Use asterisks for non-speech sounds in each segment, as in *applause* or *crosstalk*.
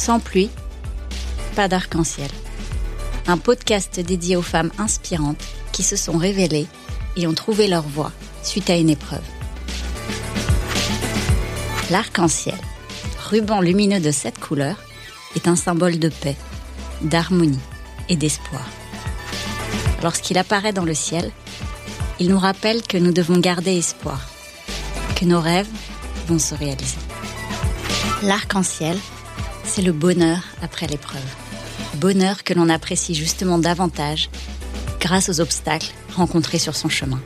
Sans pluie, pas d'arc-en-ciel. Un podcast dédié aux femmes inspirantes qui se sont révélées et ont trouvé leur voie suite à une épreuve. L'arc-en-ciel, ruban lumineux de sept couleurs, est un symbole de paix, d'harmonie et d'espoir. Lorsqu'il apparaît dans le ciel, il nous rappelle que nous devons garder espoir, que nos rêves vont se réaliser. L'arc-en-ciel, c'est le bonheur après l'épreuve. Bonheur que l'on apprécie justement davantage grâce aux obstacles rencontrés sur son chemin.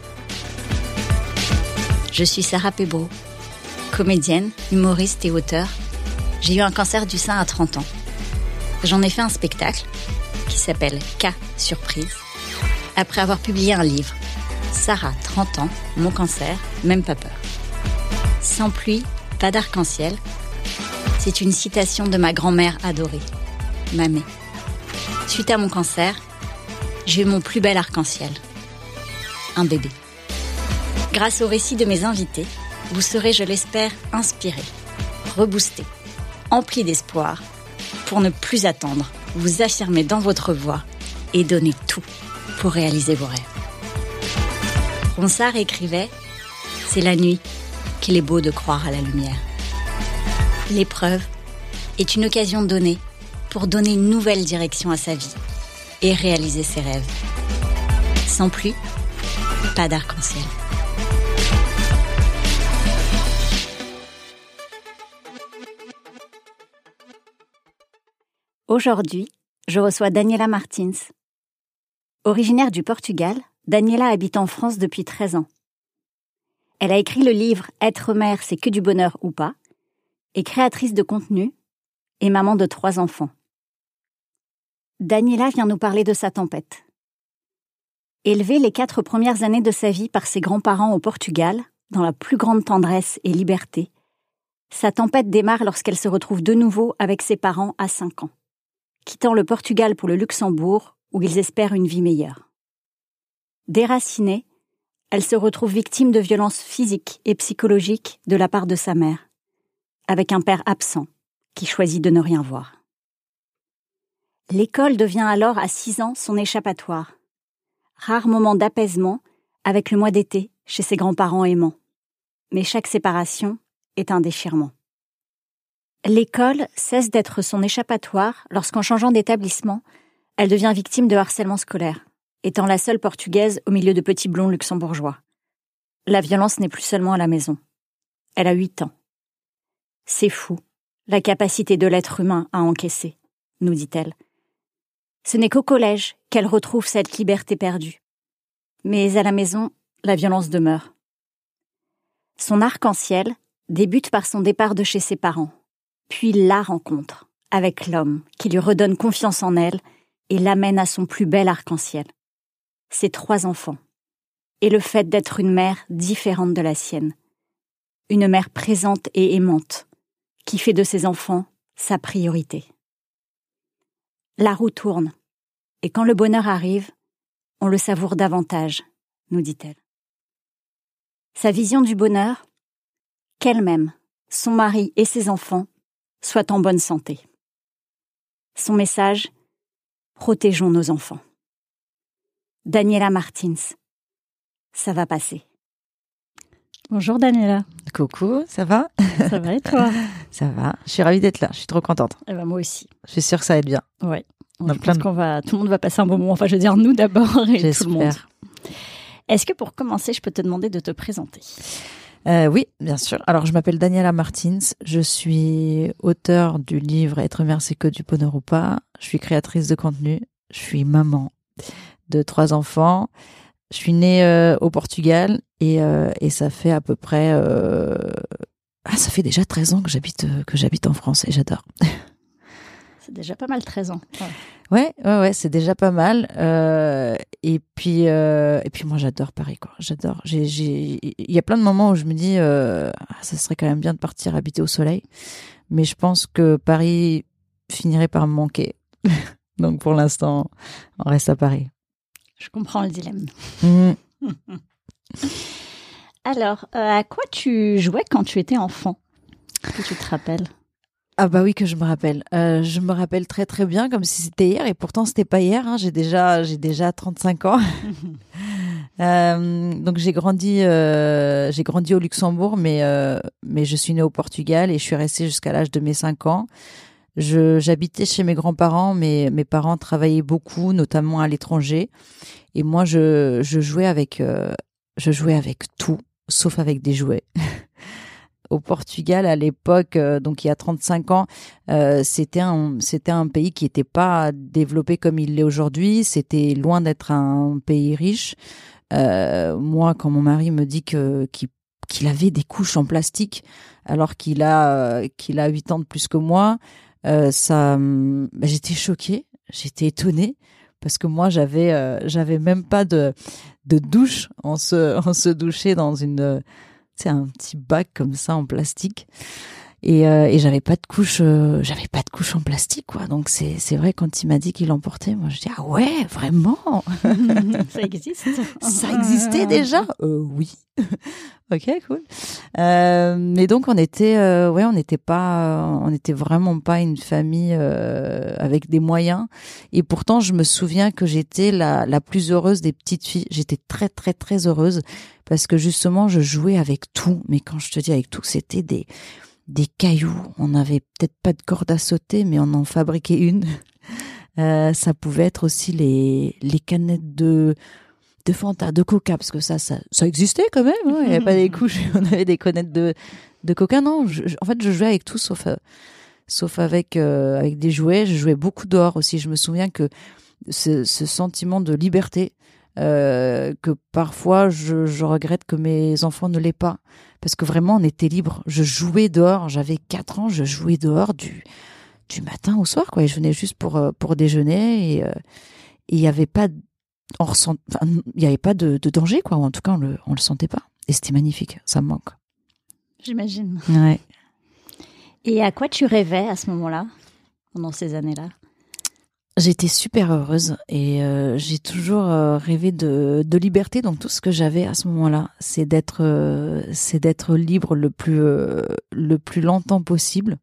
Je suis Sarah Pebro, comédienne, humoriste et auteur. J'ai eu un cancer du sein à 30 ans. J'en ai fait un spectacle qui s'appelle K Surprise après avoir publié un livre, Sarah, 30 ans, mon cancer, même pas peur. Sans pluie, pas d'arc-en-ciel. C'est une citation de ma grand-mère adorée, Mamé. Suite à mon cancer, j'ai eu mon plus bel arc-en-ciel. Un bébé. Grâce au récit de mes invités, vous serez, je l'espère, inspiré, reboosté, empli d'espoir, pour ne plus attendre, vous affirmer dans votre voix et donner tout pour réaliser vos rêves. Ronsard écrivait C'est la nuit qu'il est beau de croire à la lumière. L'épreuve est une occasion donnée pour donner une nouvelle direction à sa vie et réaliser ses rêves. Sans pluie, pas d'arc-en-ciel. Aujourd'hui, je reçois Daniela Martins. Originaire du Portugal, Daniela habite en France depuis 13 ans. Elle a écrit le livre Être mère, c'est que du bonheur ou pas, est créatrice de contenu et maman de trois enfants. Daniela vient nous parler de sa tempête. Élevée les quatre premières années de sa vie par ses grands-parents au Portugal, dans la plus grande tendresse et liberté, sa tempête démarre lorsqu'elle se retrouve de nouveau avec ses parents à 5 ans, quittant le Portugal pour le Luxembourg, où ils espèrent une vie meilleure. Déracinée, elle se retrouve victime de violences physiques et psychologiques de la part de sa mère, avec un père absent qui choisit de ne rien voir. L'école devient alors à six ans son échappatoire. Rare moment d'apaisement avec le mois d'été chez ses grands-parents aimants. Mais chaque séparation est un déchirement. L'école cesse d'être son échappatoire lorsqu'en changeant d'établissement, elle devient victime de harcèlement scolaire, étant la seule portugaise au milieu de petits blonds luxembourgeois. La violence n'est plus seulement à la maison. Elle a huit ans. C'est fou, la capacité de l'être humain à encaisser, nous dit-elle. Ce n'est qu'au collège qu'elle retrouve cette liberté perdue. Mais à la maison, la violence demeure. Son arc-en-ciel débute par son départ de chez ses parents, puis la rencontre avec l'homme qui lui redonne confiance en elle et l'amène à son plus bel arc-en-ciel. Ses trois enfants. Et le fait d'être une mère différente de la sienne. Une mère présente et aimante, qui fait de ses enfants sa priorité. La roue tourne, et quand le bonheur arrive, on le savoure davantage, nous dit-elle. Sa vision du bonheur, qu'elle-même, son mari et ses enfants soient en bonne santé. Son message, Protégeons nos enfants. Daniela Martins. Ça va passer. Bonjour Daniela. Coucou, ça va Ça va et toi *laughs* Ça va. Je suis ravie d'être là. Je suis trop contente. Eh ben moi aussi. Je suis sûre que ça va être bien. Ouais. On je pense qu'on va, tout le monde va passer un bon moment. Enfin, je veux dire nous d'abord et tout le monde. Est-ce que pour commencer, je peux te demander de te présenter? Euh, oui, bien sûr. Alors, je m'appelle Daniela Martins. Je suis auteur du livre Être mère, c'est que du bonheur ou pas. Je suis créatrice de contenu. Je suis maman de trois enfants. Je suis née euh, au Portugal et, euh, et ça fait à peu près ah ça fait déjà 13 ans que j'habite que j'habite en France et j'adore. *laughs* C'est déjà pas mal 13 ans. Ouais, ouais, ouais, c'est déjà pas mal. Euh, et puis, euh, et puis moi, j'adore Paris, quoi. J'adore. Il y a plein de moments où je me dis, euh, ah, ça serait quand même bien de partir habiter au soleil. Mais je pense que Paris finirait par me manquer. *laughs* Donc pour l'instant, on reste à Paris. Je comprends le dilemme. Mmh. *laughs* Alors, à quoi tu jouais quand tu étais enfant? Que tu te rappelles? Ah bah oui que je me rappelle. Euh, je me rappelle très très bien comme si c'était hier et pourtant c'était pas hier. Hein. J'ai déjà j'ai déjà 35 ans. *laughs* euh, donc j'ai grandi euh, j'ai grandi au Luxembourg mais euh, mais je suis née au Portugal et je suis restée jusqu'à l'âge de mes 5 ans. Je j'habitais chez mes grands-parents mais mes parents travaillaient beaucoup notamment à l'étranger et moi je je jouais avec euh, je jouais avec tout sauf avec des jouets. *laughs* au Portugal à l'époque, euh, donc il y a 35 ans, euh, c'était un c'était un pays qui n'était pas développé comme il l'est aujourd'hui. C'était loin d'être un pays riche. Euh, moi, quand mon mari me dit que qu'il avait des couches en plastique alors qu'il a qu'il a 8 ans de plus que moi, ça, bah, j'étais choquée, j'étais étonnée parce que moi j'avais j'avais même pas de de douche en se *laughs* en se doucher dans une c'est un petit bac comme ça en plastique. Et, euh, et j'avais pas de couche, euh, j'avais pas de couche en plastique, quoi. Donc c'est c'est vrai quand il m'a dit qu'il l'emportait, moi je dis ah ouais vraiment? *laughs* ça *laughs* existe. ça existait déjà? Euh, oui. *laughs* ok cool. Euh, mais donc on était euh, ouais on n'était pas on n'était vraiment pas une famille avec des moyens. Et pourtant je me souviens que j'étais la la plus heureuse des petites filles. J'étais très très très heureuse parce que justement je jouais avec tout. Mais quand je te dis avec tout, c'était des des cailloux. On n'avait peut-être pas de corde à sauter, mais on en fabriquait une. *laughs* Euh, ça pouvait être aussi les, les canettes de, de Fanta, de Coca, parce que ça, ça, ça existait quand même. Hein. Il n'y avait pas des *laughs* couches, *laughs* on avait des canettes de, de Coca. Non, en fait, je jouais avec tout sauf, euh, sauf avec, euh, avec des jouets. Je jouais beaucoup dehors aussi. Je me souviens que ce, ce sentiment de liberté, que parfois je, je, regrette que mes enfants ne l'aient pas parce que vraiment on était libre. Je jouais dehors, j'avais quatre ans, je jouais dehors du du matin au soir quoi. Et je venais juste pour euh, pour déjeuner et euh, il n'y avait pas on ressent il y avait pas de, de, danger quoi. Ou en tout cas on le on le sentait pas et c'était magnifique. Ça me manque. J'imagine. Ouais. Et à quoi tu rêvais à ce moment-là pendant ces années-là? J'étais super heureuse et euh, j'ai toujours euh, rêvé de, de, liberté. Donc tout ce que j'avais à ce moment-là, c'est d'être, euh, c'est d'être libre le plus euh, le plus longtemps possible.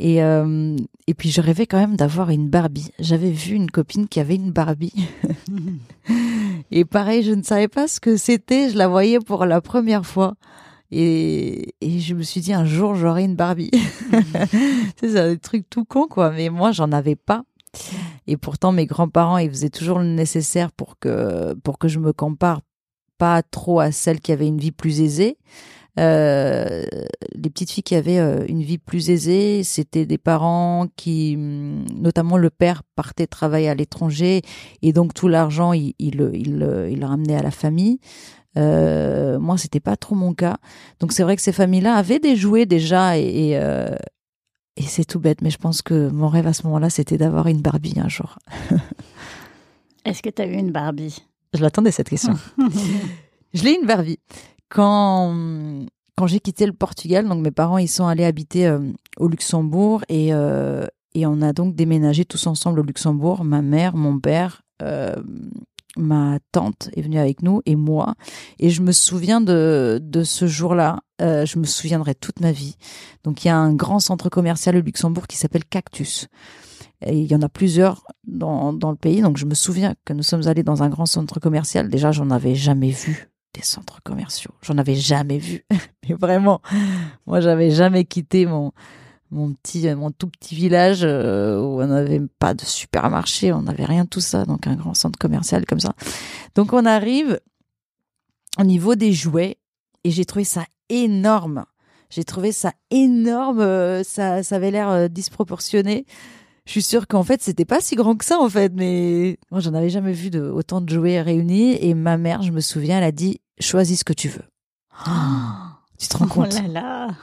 Et euh, et puis je rêvais quand même d'avoir une Barbie. J'avais vu une copine qui avait une Barbie. *laughs* et pareil, je ne savais pas ce que c'était. Je la voyais pour la première fois. Et, et je me suis dit un jour j'aurai une Barbie. *laughs* *laughs* c'est un truc tout con quoi, mais moi j'en avais pas. Et pourtant, mes grands-parents, ils faisaient toujours le nécessaire pour que, pour que je me compare pas trop à celles qui avaient une vie plus aisée. Euh, les petites filles qui avaient euh, une vie plus aisée, c'était des parents qui, hum, notamment le père, partait travailler à l'étranger et donc tout l'argent, il, il, il, il, le ramenait à la famille. Euh, moi, c'était pas trop mon cas. Donc c'est vrai que ces familles-là avaient des jouets déjà et, et, euh, et c'est tout bête, mais je pense que mon rêve à ce moment-là, c'était d'avoir une Barbie un jour. *laughs* Est-ce que tu as eu une Barbie? Je l'attendais cette question. *laughs* je l'ai eu une Barbie. Quand, quand j'ai quitté le Portugal, donc mes parents, ils sont allés habiter euh, au Luxembourg et, euh, et on a donc déménagé tous ensemble au Luxembourg, ma mère, mon père, euh, ma tante est venue avec nous et moi. Et je me souviens de, de ce jour-là. Euh, je me souviendrai toute ma vie. Donc il y a un grand centre commercial au Luxembourg qui s'appelle Cactus. Et il y en a plusieurs dans, dans le pays. Donc je me souviens que nous sommes allés dans un grand centre commercial. Déjà, j'en avais jamais vu des centres commerciaux. J'en avais jamais vu. *laughs* Mais vraiment, moi, j'avais jamais quitté mon, mon petit, mon tout petit village euh, où on n'avait pas de supermarché, on n'avait rien de tout ça, donc un grand centre commercial comme ça. Donc on arrive au niveau des jouets et j'ai trouvé ça énorme. J'ai trouvé ça énorme, euh, ça, ça avait l'air euh, disproportionné. Je suis sûre qu'en fait c'était pas si grand que ça en fait, mais moi j'en avais jamais vu de autant de jouets réunis et ma mère, je me souviens, elle a dit choisis ce que tu veux. Oh, tu te rends compte? Oh là là. Tu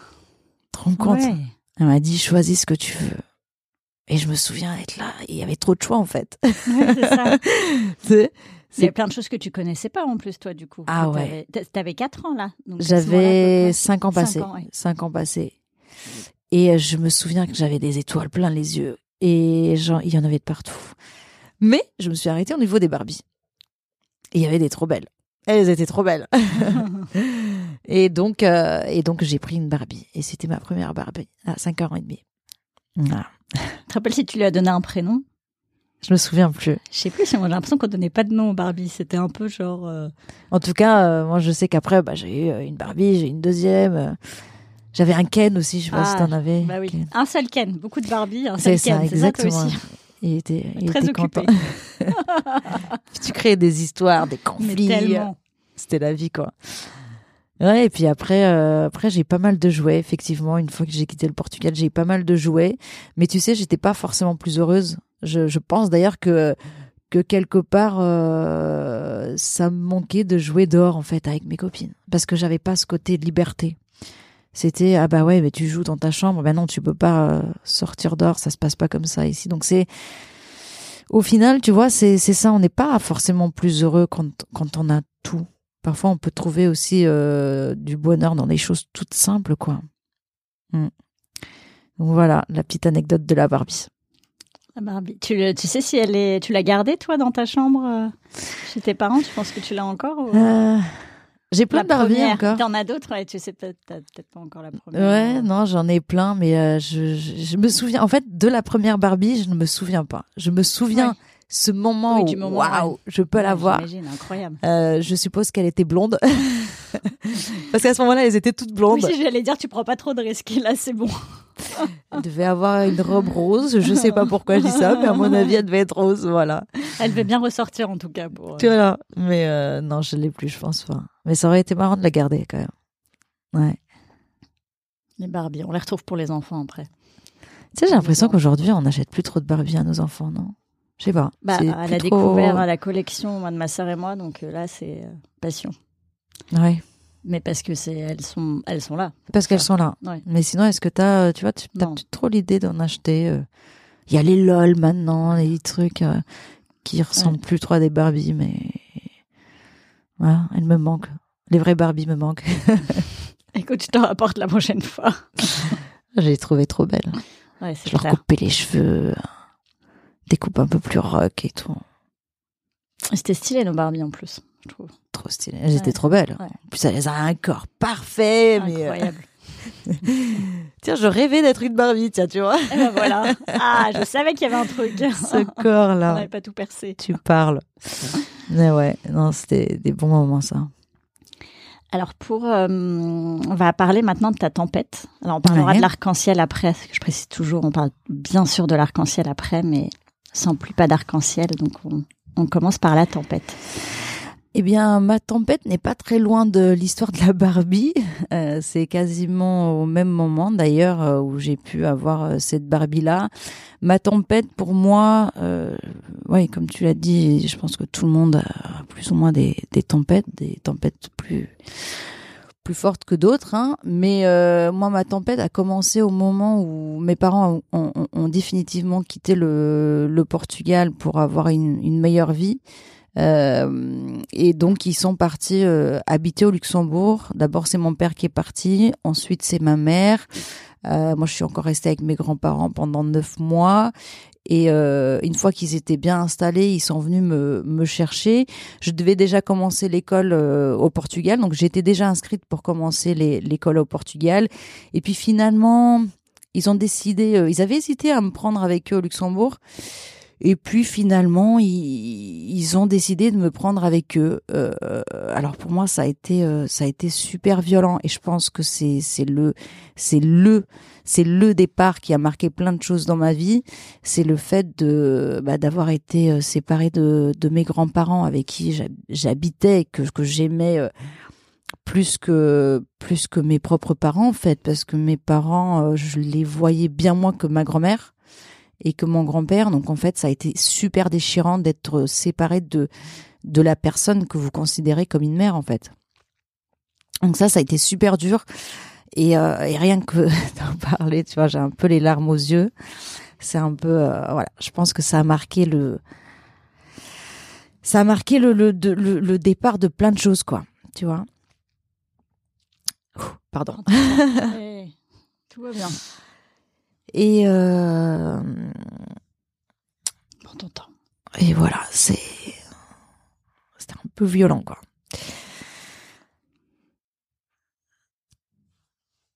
te rends compte? Ouais. Elle m'a dit choisis ce que tu veux. Et je me souviens être là, il y avait trop de choix en fait. Ouais, c'est ça. *laughs* c'est, il y a plein de choses que tu connaissais pas en plus toi du coup. Ah ouais. T'avais 4 ans là. J'avais 5 ans passés. 5 ans, ouais. ans passés. Et je me souviens que j'avais des étoiles plein les yeux. Et genre, il y en avait de partout. Mais je me suis arrêtée au niveau des Barbies. Et il y avait des trop belles. Elles étaient trop belles. *laughs* *laughs* et donc, euh, et donc j'ai pris une Barbie. Et c'était ma première Barbie à 5 ans et demi. Voilà. Tu te rappelles si tu lui as donné un prénom? Je me souviens plus. Je sais plus, j'ai l'impression qu'on donnait pas de nom aux Barbie. C'était un peu genre. euh, En tout cas, euh, moi, je sais qu'après, bah, j'ai eu euh, une Barbie, j'ai eu une deuxième. euh, J'avais un Ken aussi, je sais pas Ah, si t'en avais. Bah oui. Ken. Un seul Ken, beaucoup de Barbie, un C'est seul ça, Ken. C'est ça toi exactement. aussi. Il était, *laughs* il Très était occupé. content. *laughs* tu crées des histoires, des conflits. C'était la vie, quoi. Ouais, et puis après, euh, après j'ai pas mal de jouets. Effectivement, une fois que j'ai quitté le Portugal, j'ai eu pas mal de jouets. Mais tu sais, j'étais pas forcément plus heureuse. Je, pense d'ailleurs que que quelque part, euh, ça me manquait de jouer dehors en fait avec mes copines, parce que j'avais pas ce côté de liberté. C'était ah bah ouais, mais tu joues dans ta chambre, ben non, tu peux pas euh, sortir dehors, ça se passe pas comme ça ici. Donc c'est au final, tu vois, c'est c'est ça. On n'est pas forcément plus heureux quand quand on a tout. Parfois, on peut trouver aussi euh, du bonheur dans des choses toutes simples, quoi. Mm. Donc voilà, la petite anecdote de la Barbie. La Barbie. Tu, le- tu sais si elle est. Tu l'as gardée toi dans ta chambre euh, chez tes parents? Tu penses que tu l'as encore ou- Euh, J'ai plein La de Barbie première. encore. T'en as d'autres ouais, Tu sais peut-être t'as peut-être pas encore la première. Ouais, non, j'en ai plein, mais euh, je, je, je me souviens. En fait, de la première Barbie, je ne me souviens pas. Je me souviens Ouais. ce moment Oui, où waouh, je peux Ouais, la voir. J'imagine, incroyable. Euh, je suppose qu'elle était blonde. *laughs* Parce qu'à ce moment-là, elles étaient toutes blondes. Oui, si j'allais dire, tu prends pas trop de risques. Là, c'est bon. Elle devait avoir une robe rose. Je sais pas pourquoi je dis ça, mais à mon avis, elle devait être rose. Voilà. Elle devait bien ressortir en tout cas pour. euh, Tu vois là. Mais euh, non, je l'ai plus, je pense pas. Mais ça aurait été marrant de la garder quand même. Ouais. Les Barbie, on les retrouve pour les enfants après. Tu sais, j'ai l'impression qu'aujourd'hui, on n'achète plus trop de Barbie à nos enfants, non? Je sais pas. Bah, elle a trop- découvert la collection, moi, de ma sœur et moi, donc euh, là, c'est passion. Ouais. Mais parce que c'est elles sont elles sont là. Parce qu'elles sont là. Ouais. Mais sinon, est-ce que t'as, euh, tu vois, tu plus trop l'idée d'en acheter euh, Il y a les LOL maintenant, les trucs euh, qui ressemblent plus trop à des Barbie, mais voilà, elles me manquent. Les vraies Barbie me manquent. *laughs* Écoute, je t'en rapporte la prochaine fois. *laughs* Les trouvais trop belles. Ouais, Je leur clair. coupais les cheveux, des coupes un peu plus rock et tout. C'était stylé nos Barbie en plus, je trouve. Trop stylé. Elles étaient Ouais. trop belles. Ouais. En plus, elles ont un corps parfait. Mais euh, Incroyable. *laughs* tiens, je rêvais d'être une Barbie, tiens, tu vois. Et ben voilà. *laughs* Ah, je savais qu'il y avait un truc. Ce *laughs* On corps-là. n'avait pas tout percé. Tu parles. Mais ouais, non, c'était des bons moments, ça. Alors pour, euh, on va parler maintenant de ta tempête. Alors on parlera Ouais. de l'arc-en-ciel après. parce que Je précise toujours, on parle bien sûr de l'arc-en-ciel après, mais sans plus pas d'arc-en-ciel. Donc on, on commence par la tempête. Eh bien, ma tempête n'est pas très loin de l'histoire de la Barbie. *laughs* Euh, c'est quasiment au même moment, d'ailleurs, euh, où j'ai pu avoir euh, cette Barbie-là. Ma tempête, pour moi, euh, ouais, comme tu l'as dit, je pense que tout le monde a plus ou moins des, tempêtes, des tempêtes plus plus fortes que d'autres. Hein. Mais euh, moi, ma tempête a commencé au moment où mes parents ont, définitivement quitté le, Portugal pour avoir une meilleure vie. Euh, et donc ils sont partis euh, habiter au Luxembourg. D'abord c'est mon père qui est parti, ensuite c'est ma mère. Euh, moi je suis encore restée avec mes grands-parents pendant neuf mois. Et euh, une fois qu'ils étaient bien installés, ils sont venus me, me chercher. Je devais déjà commencer l'école euh, au Portugal, donc j'étais déjà inscrite pour commencer l'école au Portugal. Et puis finalement, ils ont décidé, ils avaient hésité à me prendre avec eux au Luxembourg. Et puis finalement, ils, ils ont décidé de me prendre avec eux. Euh, alors pour moi, ça a été, euh, ça a été super violent. Et je pense que c'est, c'est le, c'est le, c'est le départ qui a marqué plein de choses dans ma vie. C'est le fait de, bah, d'avoir été euh, séparée de, de mes grands-parents avec qui j'hab- j'habitais, que que j'aimais. euh, plus que plus que mes propres parents en fait parce que mes parents euh, je les voyais bien moins que ma grand-mère et que mon grand-père. Donc en fait, ça a été super déchirant d'être séparé de de la personne que vous considérez comme une mère en fait. Donc ça, ça a été super dur. Et, euh, et rien que *laughs* d'en parler, tu vois, j'ai un peu les larmes aux yeux. C'est un peu, euh, voilà, je pense que ça a marqué le, ça a marqué le, le, le, le départ de plein de choses, quoi, tu vois? Ouh, Pardon. *laughs* Tout va bien. Et, euh. Et voilà, c'était un peu violent quoi.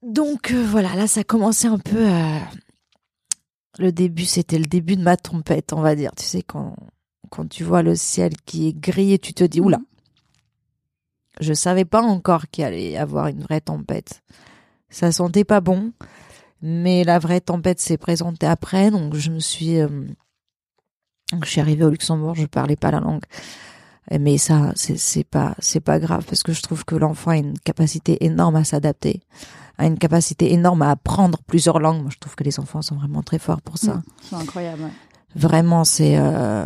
Donc euh, voilà, là ça commençait un peu à le début, c'était le début de ma trompette, on va dire. Tu sais, quand, quand tu vois le ciel qui est gris et tu te dis, oula, je savais pas encore qu'il allait y avoir une vraie tempête. Ça sentait pas bon, mais la vraie tempête s'est présentée après, donc je me suis, euh, je suis arrivée au Luxembourg, je parlais pas la langue. Mais ça, c'est pas, c'est pas grave parce que je trouve que l'enfant a une capacité énorme à s'adapter, a une capacité énorme à apprendre plusieurs langues. Moi, je trouve que les enfants sont vraiment très forts pour ça. Mm. C'est incroyable. ouais. Vraiment, c'est. euh,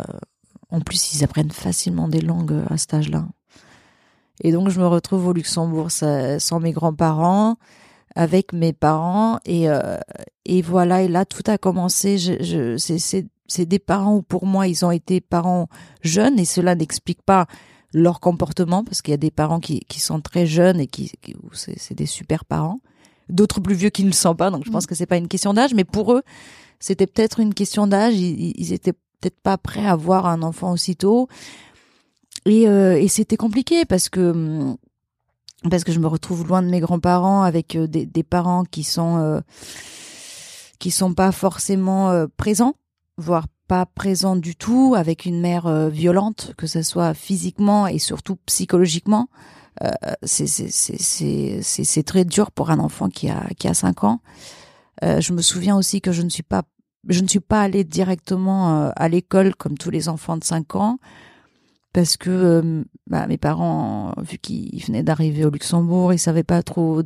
En plus, ils apprennent facilement des langues euh, à cet âge-là. Et donc, je me retrouve au Luxembourg ça- sans mes grands-parents, avec mes parents, et euh, et voilà. Et là, tout a commencé. Je, je, c'est c'est des parents où pour moi, ils ont été parents jeunes, et cela n'explique pas leur comportement, parce qu'il y a des parents qui qui sont très jeunes et qui, qui c'est des super parents. D'autres plus vieux qui ne le sont pas, donc je pense que c'est pas une question d'âge, mais pour eux, c'était peut-être une question d'âge. Ils, ils étaient peut-être pas prêts à avoir un enfant aussitôt. Et, euh, et c'était compliqué parce que hum, parce que je me retrouve loin de mes grands-parents avec euh, des, des parents qui sont euh, qui sont pas forcément euh, présents, voire pas présents du tout, avec une mère euh, violente, que ce soit physiquement et surtout psychologiquement. Euh, c'est très dur pour un enfant qui a qui a cinq ans. Euh, je me souviens aussi que je ne suis pas je ne suis pas allée directement euh, à l'école comme tous les enfants de 5 ans parce que bah, mes parents, vu qu'ils venaient d'arriver au Luxembourg, ils savaient pas trop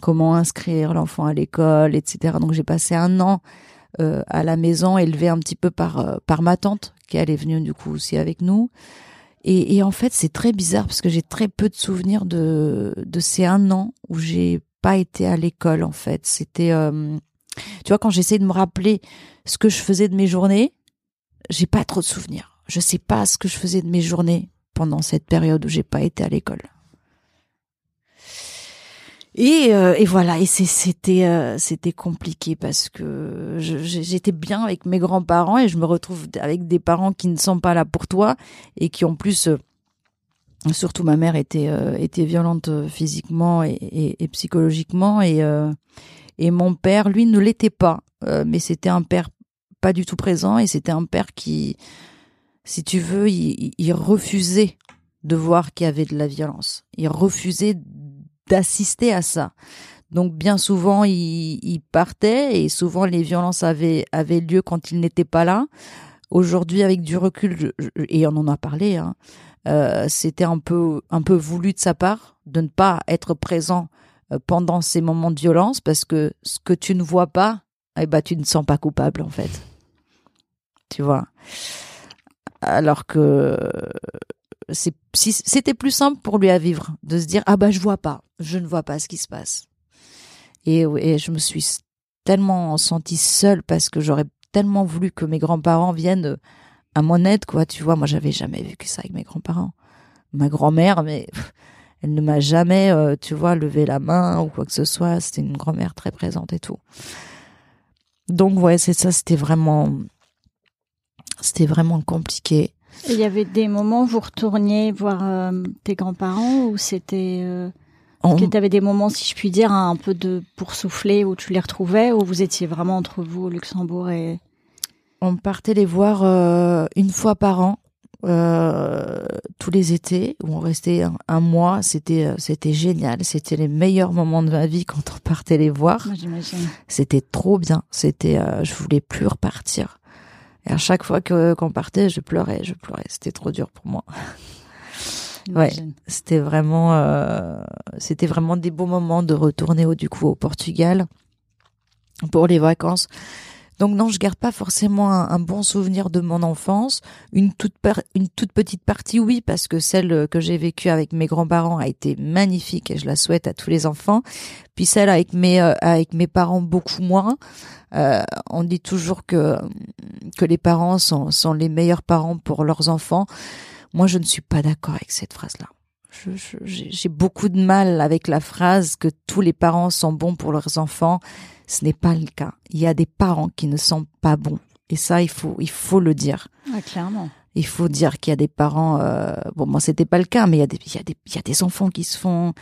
comment inscrire l'enfant à l'école, etc. Donc j'ai passé un an euh, à la maison, élevé un petit peu par euh, par ma tante, qui elle est venue du coup aussi avec nous. Et, et en fait, c'est très bizarre parce que j'ai très peu de souvenirs de de ces un an où j'ai pas été à l'école. En fait, c'était euh, tu vois, quand j'essaie de me rappeler ce que je faisais de mes journées, j'ai pas trop de souvenirs. Je sais pas ce que je faisais de mes journées pendant cette période où j'ai pas été à l'école. Et, euh, et voilà, et euh, c'était compliqué parce que j'étais bien avec mes grands-parents et je me retrouve avec des parents qui ne sont pas là pour toi et qui en plus euh, surtout ma mère était violente physiquement et, psychologiquement et mon père lui ne l'était pas. Mais c'était un père pas du tout présent et c'était un père qui si tu veux il- il refusait de voir qu'il y avait de la violence. Il refusait d'assister à ça. Donc bien souvent il, il partait et souvent les violences avaient lieu quand il n'était pas là. Aujourd'hui avec du recul et on en a parlé hein, euh, c'était un peu un peu voulu de sa part de ne pas être présent euh, pendant ces moments de violence parce que ce que tu ne vois pas eh ben tu ne sens pas coupable en fait. Tu vois? Alors que c'est si c'était plus simple pour lui à vivre de se dire ah bah je vois pas je ne vois pas ce qui se passe. Et, et je me suis tellement sentie seule parce que j'aurais tellement voulu que mes grands-parents viennent à mon aide quoi tu vois. Moi j'avais jamais vécu ça avec mes grands-parents. Ma grand-mère mais *laughs* elle ne m'a jamais euh, tu vois levé la main ou quoi que ce soit. C'était une grand-mère très présente et tout. Donc ouais c'est ça c'était vraiment c'était vraiment compliqué il y avait des moments où vous retourniez voir euh, tes grands-parents ou c'était euh, On- tu avais des moments, si je puis dire, un peu de pour souffler où tu les retrouvais ou vous étiez vraiment entre vous au Luxembourg et On partait les voir euh, une fois par an, euh, tous les étés, où on restait un, un mois. C'était c'était génial. C'était les meilleurs moments de ma vie quand on partait les voir. C'était trop bien. C'était, euh, je voulais plus repartir. Et à chaque fois que qu'on partait, je pleurais, je pleurais. C'était trop dur pour moi. Ouais. C'était vraiment, euh, c'était vraiment des beaux moments de retourner au, du coup au Portugal pour les vacances. Donc non, je garde pas forcément un, bon souvenir de mon enfance. Une toute par- une toute petite partie, oui, parce que celle que j'ai vécue avec mes grands-parents a été magnifique et je la souhaite à tous les enfants. Puis celle avec mes euh, avec mes parents beaucoup moins. Euh, on dit toujours que que les parents sont sont les meilleurs parents pour leurs enfants. Moi, je ne suis pas d'accord avec cette phrase-là. J'ai beaucoup de mal avec la phrase que tous les parents sont bons pour leurs enfants. Ce n'est pas le cas. Il y a des parents qui ne sont pas bons. Et ça, il faut, il faut le dire. Ah, clairement. Il faut dire qu'il y a des parents. euh, bon, moi, c'était pas le cas, mais il y a des, il y a des, il y a des enfants qui se font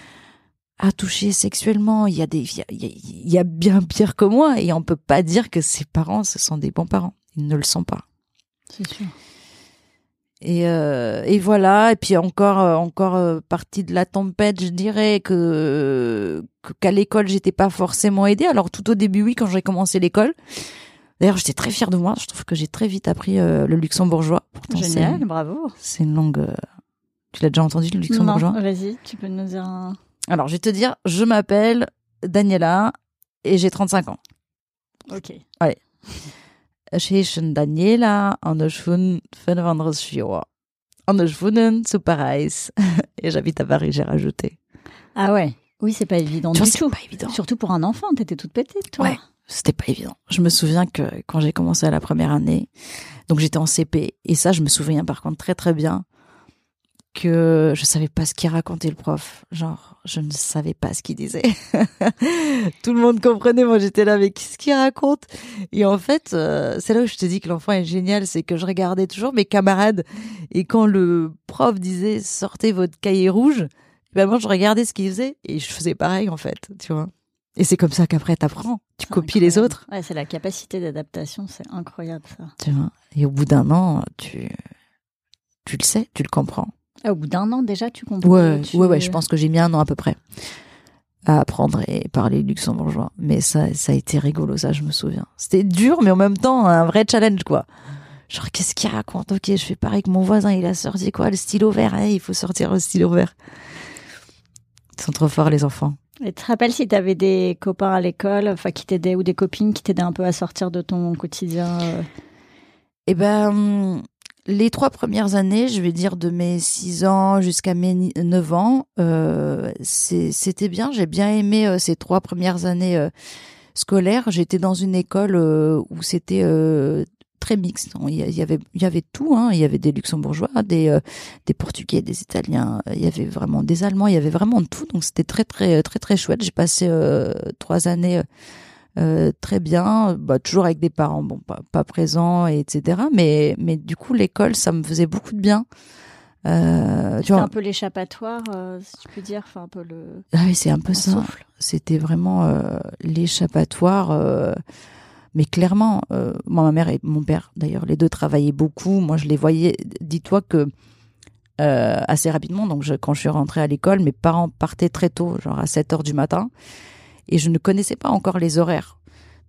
a touché sexuellement. Il y a des, il y a, bien pire que moi et on peut pas dire que ses parents ce sont des bons parents. Ils ne le sont pas. C'est sûr. Et, euh, et voilà. Et puis encore, euh, encore euh, partie de la tempête, je dirais que qu'à l'école j'étais pas forcément aidée. Alors tout au début, oui, quand j'ai commencé l'école. D'ailleurs, j'étais très fière de moi. Je trouve que j'ai très vite appris le luxembourgeois. Génial, bravo. C'est une langue. Tu l'as déjà entendu le luxembourgeois? Non, vas-y, tu peux nous dire. Un... Alors, je vais te dire, je m'appelle Daniela et j'ai 35 ans. Ok. Allez. Heiße Daniela und ich bin 35 Jahre. Und ich wohne zu Paris. Et j'habite à Paris, j'ai rajouté. Ah ouais Oui, c'est pas évident tu du tout. C'est pas évident. Surtout pour un enfant, t'étais toute petite, toi. Ouais, c'était pas évident. Je me souviens que quand j'ai commencé à la première année, donc j'étais en CP, et ça, je me souviens par contre très très bien que je savais pas ce qu'il racontait le prof. Genre, je ne savais pas ce qu'il disait. *laughs* Tout le monde comprenait, moi j'étais là, mais qu'est-ce qu'il raconte? Et en fait, euh, c'est là où je te dis que l'enfant est génial, c'est que je regardais toujours mes camarades, et quand le prof disait sortez votre cahier rouge, ben moi je regardais ce qu'il faisait, et je faisais pareil en fait, tu vois. Et c'est comme ça qu'après t'apprends, tu copies les autres. Ouais, c'est la capacité d'adaptation, c'est incroyable ça. Tu vois. Et au bout d'un an, tu tu le sais, tu le comprends. Ah, au bout d'un an déjà, tu comprends. Ouais, ouais, ouais, je pense que j'ai mis un an à peu près à apprendre et parler luxembourgeois. Mais ça, ça a été rigolo, ça, je me souviens. C'était dur, mais en même temps, un vrai challenge, quoi. Genre, qu'est-ce qu'il raconte? Ok, je fais pareil que mon voisin, il a sorti quoi? Le stylo vert, hein, il faut sortir le stylo vert. Ils sont trop forts, les enfants. Et tu te rappelles si tu avais des copains à l'école, enfin, qui t'aidaient, ou des copines qui t'aidaient un peu à sortir de ton quotidien euh? Eh ben, les trois premières années, je vais dire de mes 6 ans jusqu'à mes 9 ans, euh, c'était bien. J'ai bien aimé euh, ces trois premières années euh, scolaires. J'étais dans une école où c'était très mixte. Il y avait, il y avait tout. Hein. Il y avait des luxembourgeois, des, des portugais, des italiens. Il y avait vraiment des allemands. Il y avait vraiment tout. Donc c'était très, très, très, très chouette. J'ai passé trois années euh, très bien, bah, toujours avec des parents, bon, pas, pas présents, etc. Mais, mais du coup, l'école, ça me faisait beaucoup de bien. Euh, tu vois, un peu l'échappatoire, euh, si tu peux dire, enfin un peu le. Ah oui, c'est un peu ça. C'était vraiment euh, l'échappatoire. Mais clairement, moi, ma mère et mon père, d'ailleurs, les deux travaillaient beaucoup. Moi, je les voyais. Dis-toi que assez rapidement, donc je, quand je suis rentrée à l'école, mes parents partaient très tôt, genre à 7 heures du matin et je ne connaissais pas encore les horaires.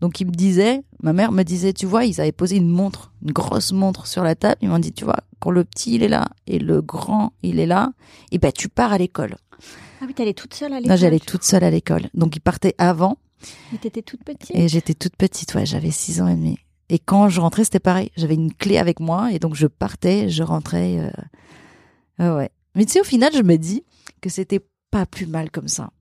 Donc ils me disaient, ma mère me disait, tu vois, ils avaient posé une montre, une grosse montre sur la table. Ils m'ont dit, tu vois, quand le petit il est là et le grand il est là, et eh ben tu pars à l'école. Ah oui, t'allais toute seule à l'école. Non, j'allais toute seule à l'école. Donc ils partaient avant. Mais t'étais toute petite. Et j'étais toute petite, ouais, j'avais six ans et demi. Et quand je rentrais, c'était pareil. J'avais une clé avec moi et donc je partais, je rentrais. Euh... ouais. Mais tu sais, au final, je me dis que c'était pas plus mal comme ça.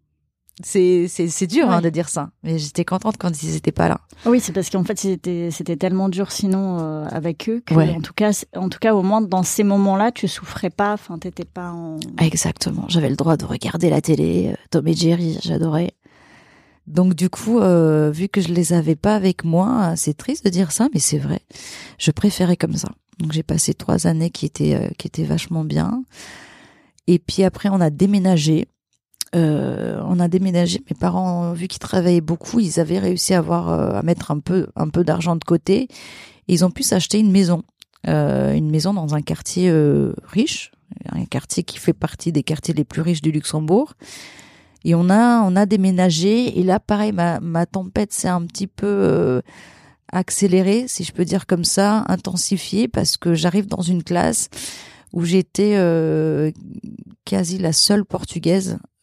C'est c'est dur hein, de dire ça, mais j'étais contente quand ils n'étaient pas là. Oui, c'est parce qu'en fait c'était c'était tellement dur sinon euh, avec eux que en tout cas en tout cas au moins dans ces moments-là tu souffrais pas, enfin t'étais pas en. Exactement, j'avais le droit de regarder la télé, euh, Tom et Jerry, j'adorais. Donc du coup, euh, vu que je les avais pas avec moi, c'est triste de dire ça, mais c'est vrai. Je préférais comme ça. Donc j'ai passé trois années qui étaient qui étaient vachement bien. Et puis après on a déménagé euh, on a déménagé. Mes parents, vu qu'ils travaillaient beaucoup, ils avaient réussi à avoir euh, à mettre un peu un peu d'argent de côté. Et ils ont pu s'acheter une maison, euh, une maison dans un quartier riche, un quartier qui fait partie des quartiers les plus riches du Luxembourg. Et on a on a déménagé. Et là, pareil, ma ma tempête s'est un petit peu accélérée, si je peux dire comme ça, intensifiée, parce que j'arrive dans une classe où j'étais quasi la seule portugaise euh,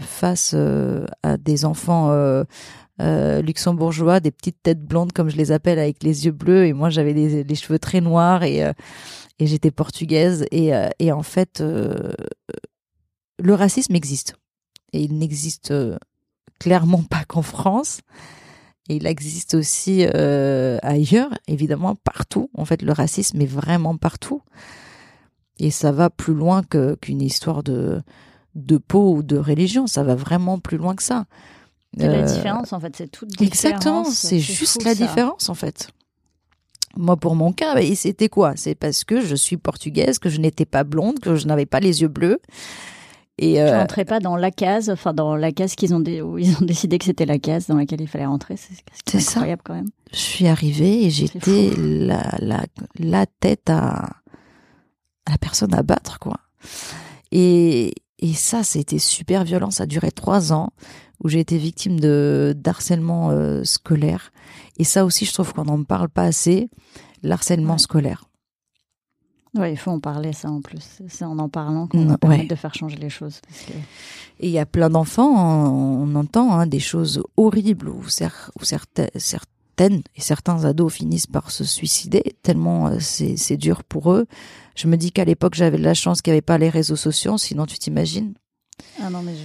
face euh, à des enfants euh, luxembourgeois, des petites têtes blondes comme je les appelle avec les yeux bleus et moi j'avais les, cheveux très noirs et, j'étais portugaise et, et en fait le racisme existe et il n'existe clairement pas qu'en France. Et il existe aussi ailleurs, évidemment, partout. En fait, le racisme est vraiment partout. Et ça va plus loin qu'une histoire de, de peau ou de religion. Ça va vraiment plus loin que ça. C'est la euh, différence, en fait. C'est toute différence. Exactement. C'est juste la différence, en fait. Moi, pour mon cas, bah, c'était quoi? C'est parce que je suis portugaise, que je n'étais pas blonde, que je n'avais pas les yeux bleus. Et euh, rentrais pas dans la case, enfin dans la case qu'ils ont dé- où ils ont décidé que c'était la case dans laquelle il fallait rentrer. C'est c'est ça. incroyable quand même. je suis arrivée et j'étais la, la, la tête à, à la personne à battre, quoi. Et, et ça, c'était super violent. Ça a duré trois ans où j'ai été victime de d'harcèlement euh, scolaire. Et ça aussi, je trouve qu'on n'en parle pas assez. L'harcèlement Ouais. scolaire. Ouais, il faut en parler ça en plus. C'est- en en parlant qu'on Mm, va permettre ouais. de faire changer les choses. parce que- Et il y a plein d'enfants, on entend hein, des choses horribles où, cer- où certaines et certains ados finissent par se suicider, tellement euh, c'est c'est dur pour eux. Je me dis qu'à l'époque, j'avais de la chance qu'il n'y avait pas les réseaux sociaux, sinon tu t'imagines. Ah non mais je...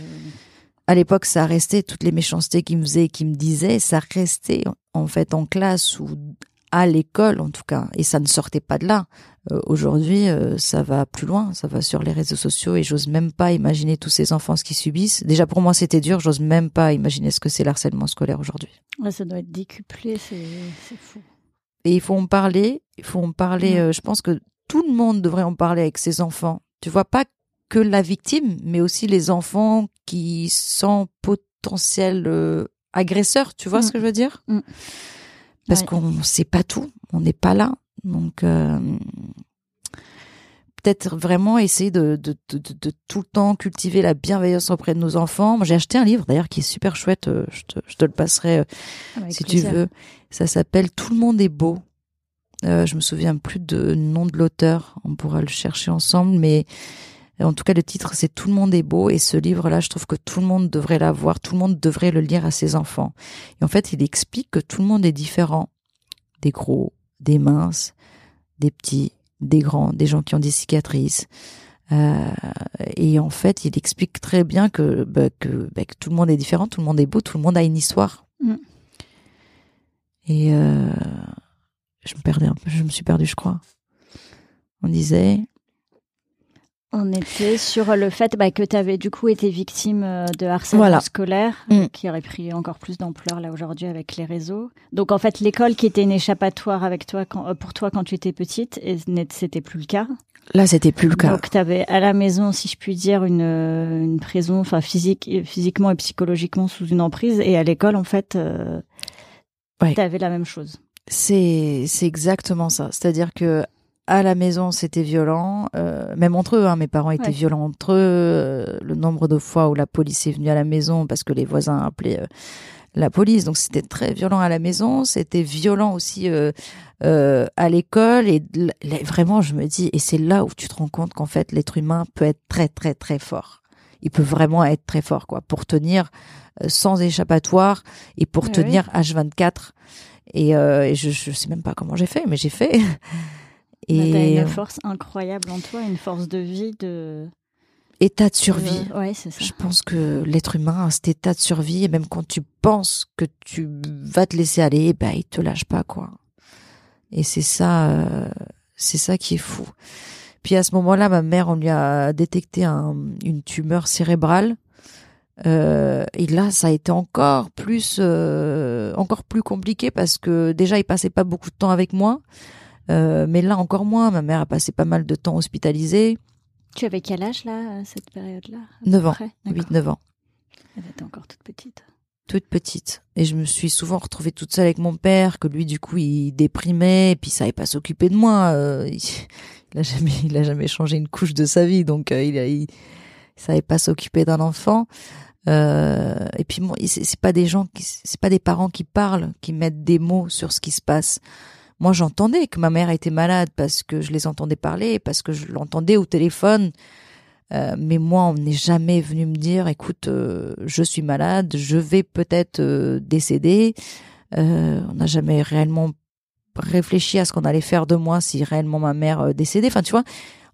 À l'époque, ça restait, toutes les méchancetés qu'ils me faisaient et qu'ils me disaient, ça restait en fait en classe ou à l'école en tout cas, et ça ne sortait pas de là. Euh, Aujourd'hui, euh, ça va plus loin, ça va sur les réseaux sociaux et j'ose même pas imaginer tous ces enfants ce qu'ils subissent. Déjà pour moi c'était dur, j'ose même pas imaginer ce que c'est l'harcèlement scolaire aujourd'hui. ouais, ça doit être décuplé, c'est fou. Et il faut en parler, il faut en parler. Ouais. euh, je pense que tout le monde devrait en parler avec ses enfants. Tu vois pas que la victime, mais aussi les enfants qui sont potentiels agresseurs. Tu vois Mm. ce que je veux dire? Mm. Parce Ouais. qu'on sait pas tout, on n'est pas là. Donc euh, peut-être vraiment essayer de, de, de, tout le temps cultiver la bienveillance auprès de nos enfants. J'ai acheté un livre d'ailleurs qui est super chouette. euh, Je te, je te le passerai euh, Avec si plaisir. tu veux. Ça s'appelle Tout le monde est beau. Euh, je me souviens plus de nom de l'auteur. On pourra le chercher ensemble, mais en tout cas le titre c'est Tout le monde est beau et ce livre-là, je trouve que tout le monde devrait l'avoir. Tout le monde devrait le lire à ses enfants. Et en fait, il explique que tout le monde est différent. Des gros, des minces, des petits, des grands, des gens qui ont des cicatrices. Euh, et en fait, il explique très bien que, bah, que, bah, que tout le monde est différent, tout le monde est beau, tout le monde a une histoire. Mm. Et euh, je me perdais un peu, je me suis perdue, je crois. On disait, On était sur le fait bah, que tu avais du coup été victime euh, de harcèlement Voilà. scolaire, Mm. qui aurait pris encore plus d'ampleur là aujourd'hui avec les réseaux. Donc en fait, l'école qui était une échappatoire avec toi quand, euh, pour toi quand tu étais petite, et c'était plus le cas. là, c'était plus le cas. Donc tu avais à la maison, si je puis dire, une, euh, une prison, enfin physique, physiquement et psychologiquement sous une emprise, et à l'école en fait, euh, Ouais. tu avais la même chose. C'est c'est exactement ça. C'est-à-dire que à la maison c'était violent, euh, même entre eux. Hein, mes parents étaient Ouais. violents entre eux. euh, le nombre de fois où la police est venue à la maison parce que les voisins appelaient euh, la police. Donc c'était très violent à la maison. C'était violent aussi à l'école. Et vraiment, je me dis, et c'est là où tu te rends compte qu'en fait l'être humain peut être très très très fort. Il peut vraiment être très fort quoi pour tenir sans échappatoire et pour Ouais, tenir H24. Et, euh, et je, je sais même pas comment j'ai fait, mais j'ai fait. *laughs* Et... T'as Et une force incroyable en toi, une force de vie, de état de survie. Euh, ouais, c'est ça. Je pense que l'être humain a cet état de survie et même quand tu penses que tu vas te laisser aller, ben il te lâche pas quoi. Et c'est ça, euh, c'est ça qui est fou. Puis à ce moment-là, ma mère, on lui a détecté un- une tumeur cérébrale. Euh, et là, ça a été encore plus, euh, encore plus compliqué parce que déjà, il passait pas beaucoup de temps avec moi. Euh, mais là, encore moins. Ma mère a passé pas mal de temps hospitalisée. Tu avais quel âge là, à cette période-là à peu 9 ans. près? D'accord. 8-9 ans. Elle était encore toute petite. toute petite. Et je me suis souvent retrouvée toute seule avec mon père, que lui, du coup, il déprimait, et puis il savait pas s'occuper de moi. euh, il, *laughs* il a jamais, il a jamais changé une couche de sa vie, donc euh, il, a, il, il savait pas s'occuper d'un enfant. Euh, et puis c'est c'est pas des gens, qui, c'est pas des parents qui parlent, qui mettent des mots sur ce qui se passe. Moi, j'entendais que ma mère était malade parce que je les entendais parler, parce que je l'entendais au téléphone. Euh, mais moi, on n'est jamais venu me dire, écoute, euh, je suis malade, je vais peut-être euh, décéder. On n'a jamais réellement réfléchi à ce qu'on allait faire de moi si réellement ma mère décédait. Enfin, tu vois,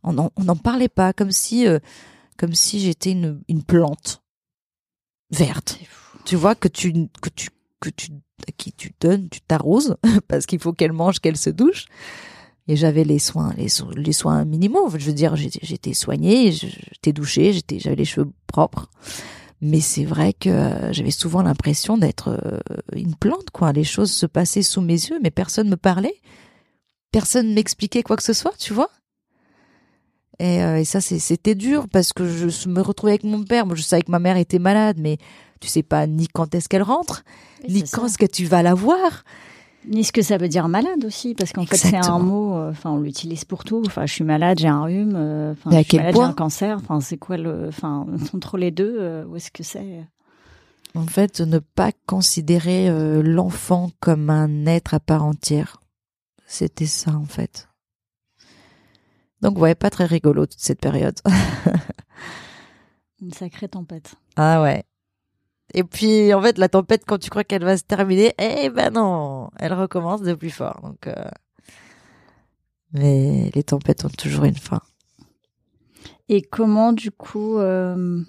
on n'en parlait pas, comme si, comme si j'étais une, une plante verte. Tu vois que tu que tu que tu qui tu donnes, tu t'arroses *laughs* parce qu'il faut qu'elle mange, qu'elle se douche. Et j'avais les soins, les, so- les soins minimaux. Je veux dire, j'étais, soignée, j'étais douchée, j'avais les cheveux propres. Mais c'est vrai que euh, j'avais souvent l'impression d'être euh, une plante, quoi. Les choses se passaient sous mes yeux, mais personne me parlait. Personne m'expliquait quoi que ce soit, tu vois. Et, euh, et ça, c'était dur parce que je me retrouvais avec mon père. Moi, je savais que ma mère était malade, mais tu sais pas ni quand est-ce qu'elle rentre, ni quand est-ce que tu vas la voir. Ni ce que ça veut dire malade aussi, parce qu'en fait c'est un mot, euh, enfin on l'utilise pour tout. Enfin je suis malade, j'ai un rhume, euh, enfin je suis malade, j'ai un cancer. Enfin c'est quoi le, enfin *laughs* entre les deux, euh, où est-ce que c'est? En fait, ne pas considérer l'enfant comme un être à part entière, c'était ça en fait. Donc ouais, pas très rigolo toute cette période. *laughs* Une sacrée tempête. Ah ouais. Et puis, en fait, la tempête, quand tu crois qu'elle va se terminer, eh ben non, elle recommence de plus fort. Donc, euh... mais les tempêtes ont toujours une fin. Et comment, du coup, euh...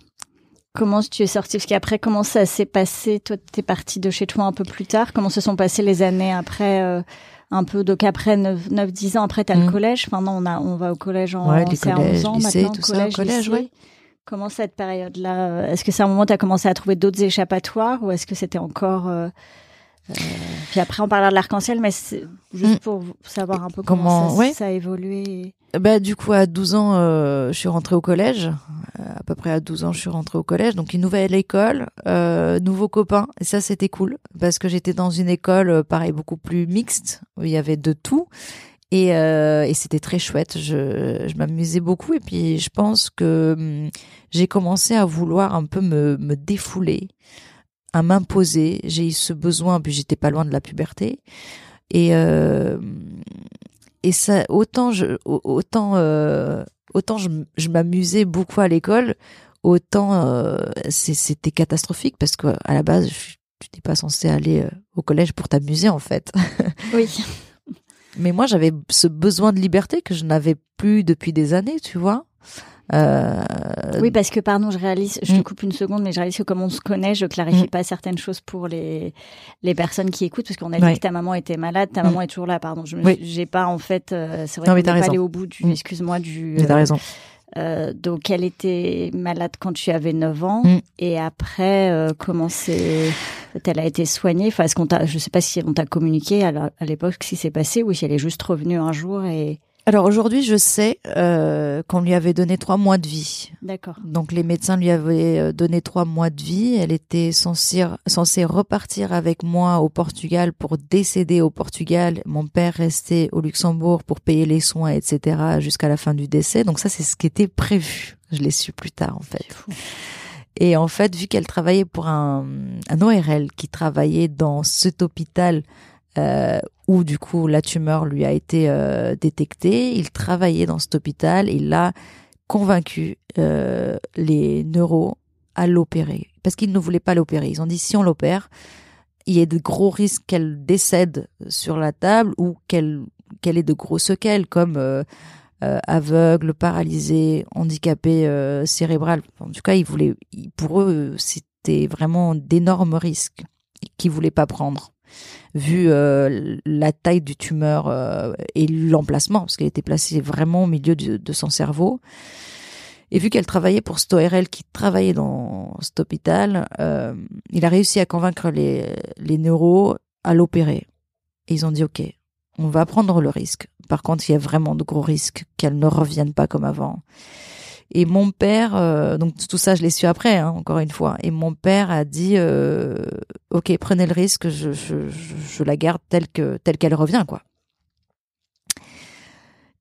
comment tu es sortie Parce qu'après, comment ça s'est passé? Toi, tu es partie de chez toi un peu plus tard. Comment se sont passées les années après euh, un peu? Donc après 9-10 ans après tu as le mmh. collège enfin non on a on va au collège en ouais, collèges, 11 ans lycée, maintenant tout collège, ça, collège lycée. Comment cette période-là euh, Est-ce que c'est un moment où tu as commencé à trouver d'autres échappatoires ou est-ce que c'était encore euh, euh, puis après on parlera de l'arc-en-ciel, mais juste mm. pour savoir un peu comment, ça, a évolué. Bah du coup à 12 ans, je suis rentrée au collège. à peu près à 12 ans, je suis rentrée au collège. Donc une nouvelle école, nouveaux copains. Et ça c'était cool parce que j'étais dans une école pareil beaucoup plus mixte où il y avait de tout. Et, euh, et c'était très chouette. Je, je m'amusais beaucoup. Et puis, je pense que hum, j'ai commencé à vouloir un peu me, me défouler, à m'imposer. J'ai eu ce besoin, puis j'étais pas loin de la puberté. Et, euh, et ça, autant je, autant, euh, autant je, je m'amusais beaucoup à l'école, autant euh, c'était catastrophique parce que à la base, tu n'es pas censé aller euh, au collège pour t'amuser en fait. Oui. *laughs* Mais moi, j'avais ce besoin de liberté que je n'avais plus depuis des années, tu vois. Euh... Oui, parce que pardon, je réalise, je te mm. coupe une seconde, mais je réalise que comme on se connaît, je clarifie mm. pas certaines choses pour les les personnes qui écoutent, parce qu'on a dit que ta maman était malade, ta mm. maman est toujours là, pardon. Je j'ai pas en fait, euh, c'est vrai qu'on n'est pas allé au bout du, excuse-moi, du. Mais t'as raison. Euh, donc, elle était malade quand tu avais 9 ans. Mm. Et après, euh, comment c'est... Elle a été soignée? Enfin, est-ce qu'on t'a... Je sais pas si on t'a communiqué à l'époque ce qui s'est passé ou si elle est juste revenue un jour et... Alors aujourd'hui, je sais euh, qu'on lui avait donné trois mois de vie. D'accord. Donc les médecins lui avaient euh, donné trois mois de vie. Elle était censée, censée repartir avec moi au Portugal pour décéder au Portugal. Mon père restait au Luxembourg pour payer les soins, etc. jusqu'à la fin du décès. Donc ça, c'est ce qui était prévu. Je l'ai su plus tard, en fait. Et en fait, vu qu'elle travaillait pour un, un ORL qui travaillait dans cet hôpital euh, où du coup la tumeur lui a été euh, détectée. Il travaillait dans cet hôpital. Il a convaincu euh, les neuros à l'opérer parce qu'ils ne voulaient pas l'opérer. Ils ont dit si on l'opère, il y a de gros risques qu'elle décède sur la table ou qu'elle qu'elle ait de gros séquelles comme euh, euh aveugle, paralysé, handicapé euh, cérébral. En tout cas, ils voulaient, pour eux, c'était vraiment d'énormes risques qu'ils voulaient pas prendre vu euh, la taille du tumeur euh, et l'emplacement, parce qu'elle était placée vraiment au milieu de, son cerveau. Et vu qu'elle travaillait pour cet ORL qui travaillait dans cet hôpital, euh, il a réussi à convaincre les, les neuros à l'opérer. Et ils ont dit, OK, on va prendre le risque. Par contre, il y a vraiment de gros risques qu'elle ne revienne pas comme avant. Et mon père, euh, donc tout ça, je l'ai su après, hein, encore une fois. Et mon père a dit, euh, ok, prenez le risque, je, je, je, la garde telle que telle qu'elle revient, quoi.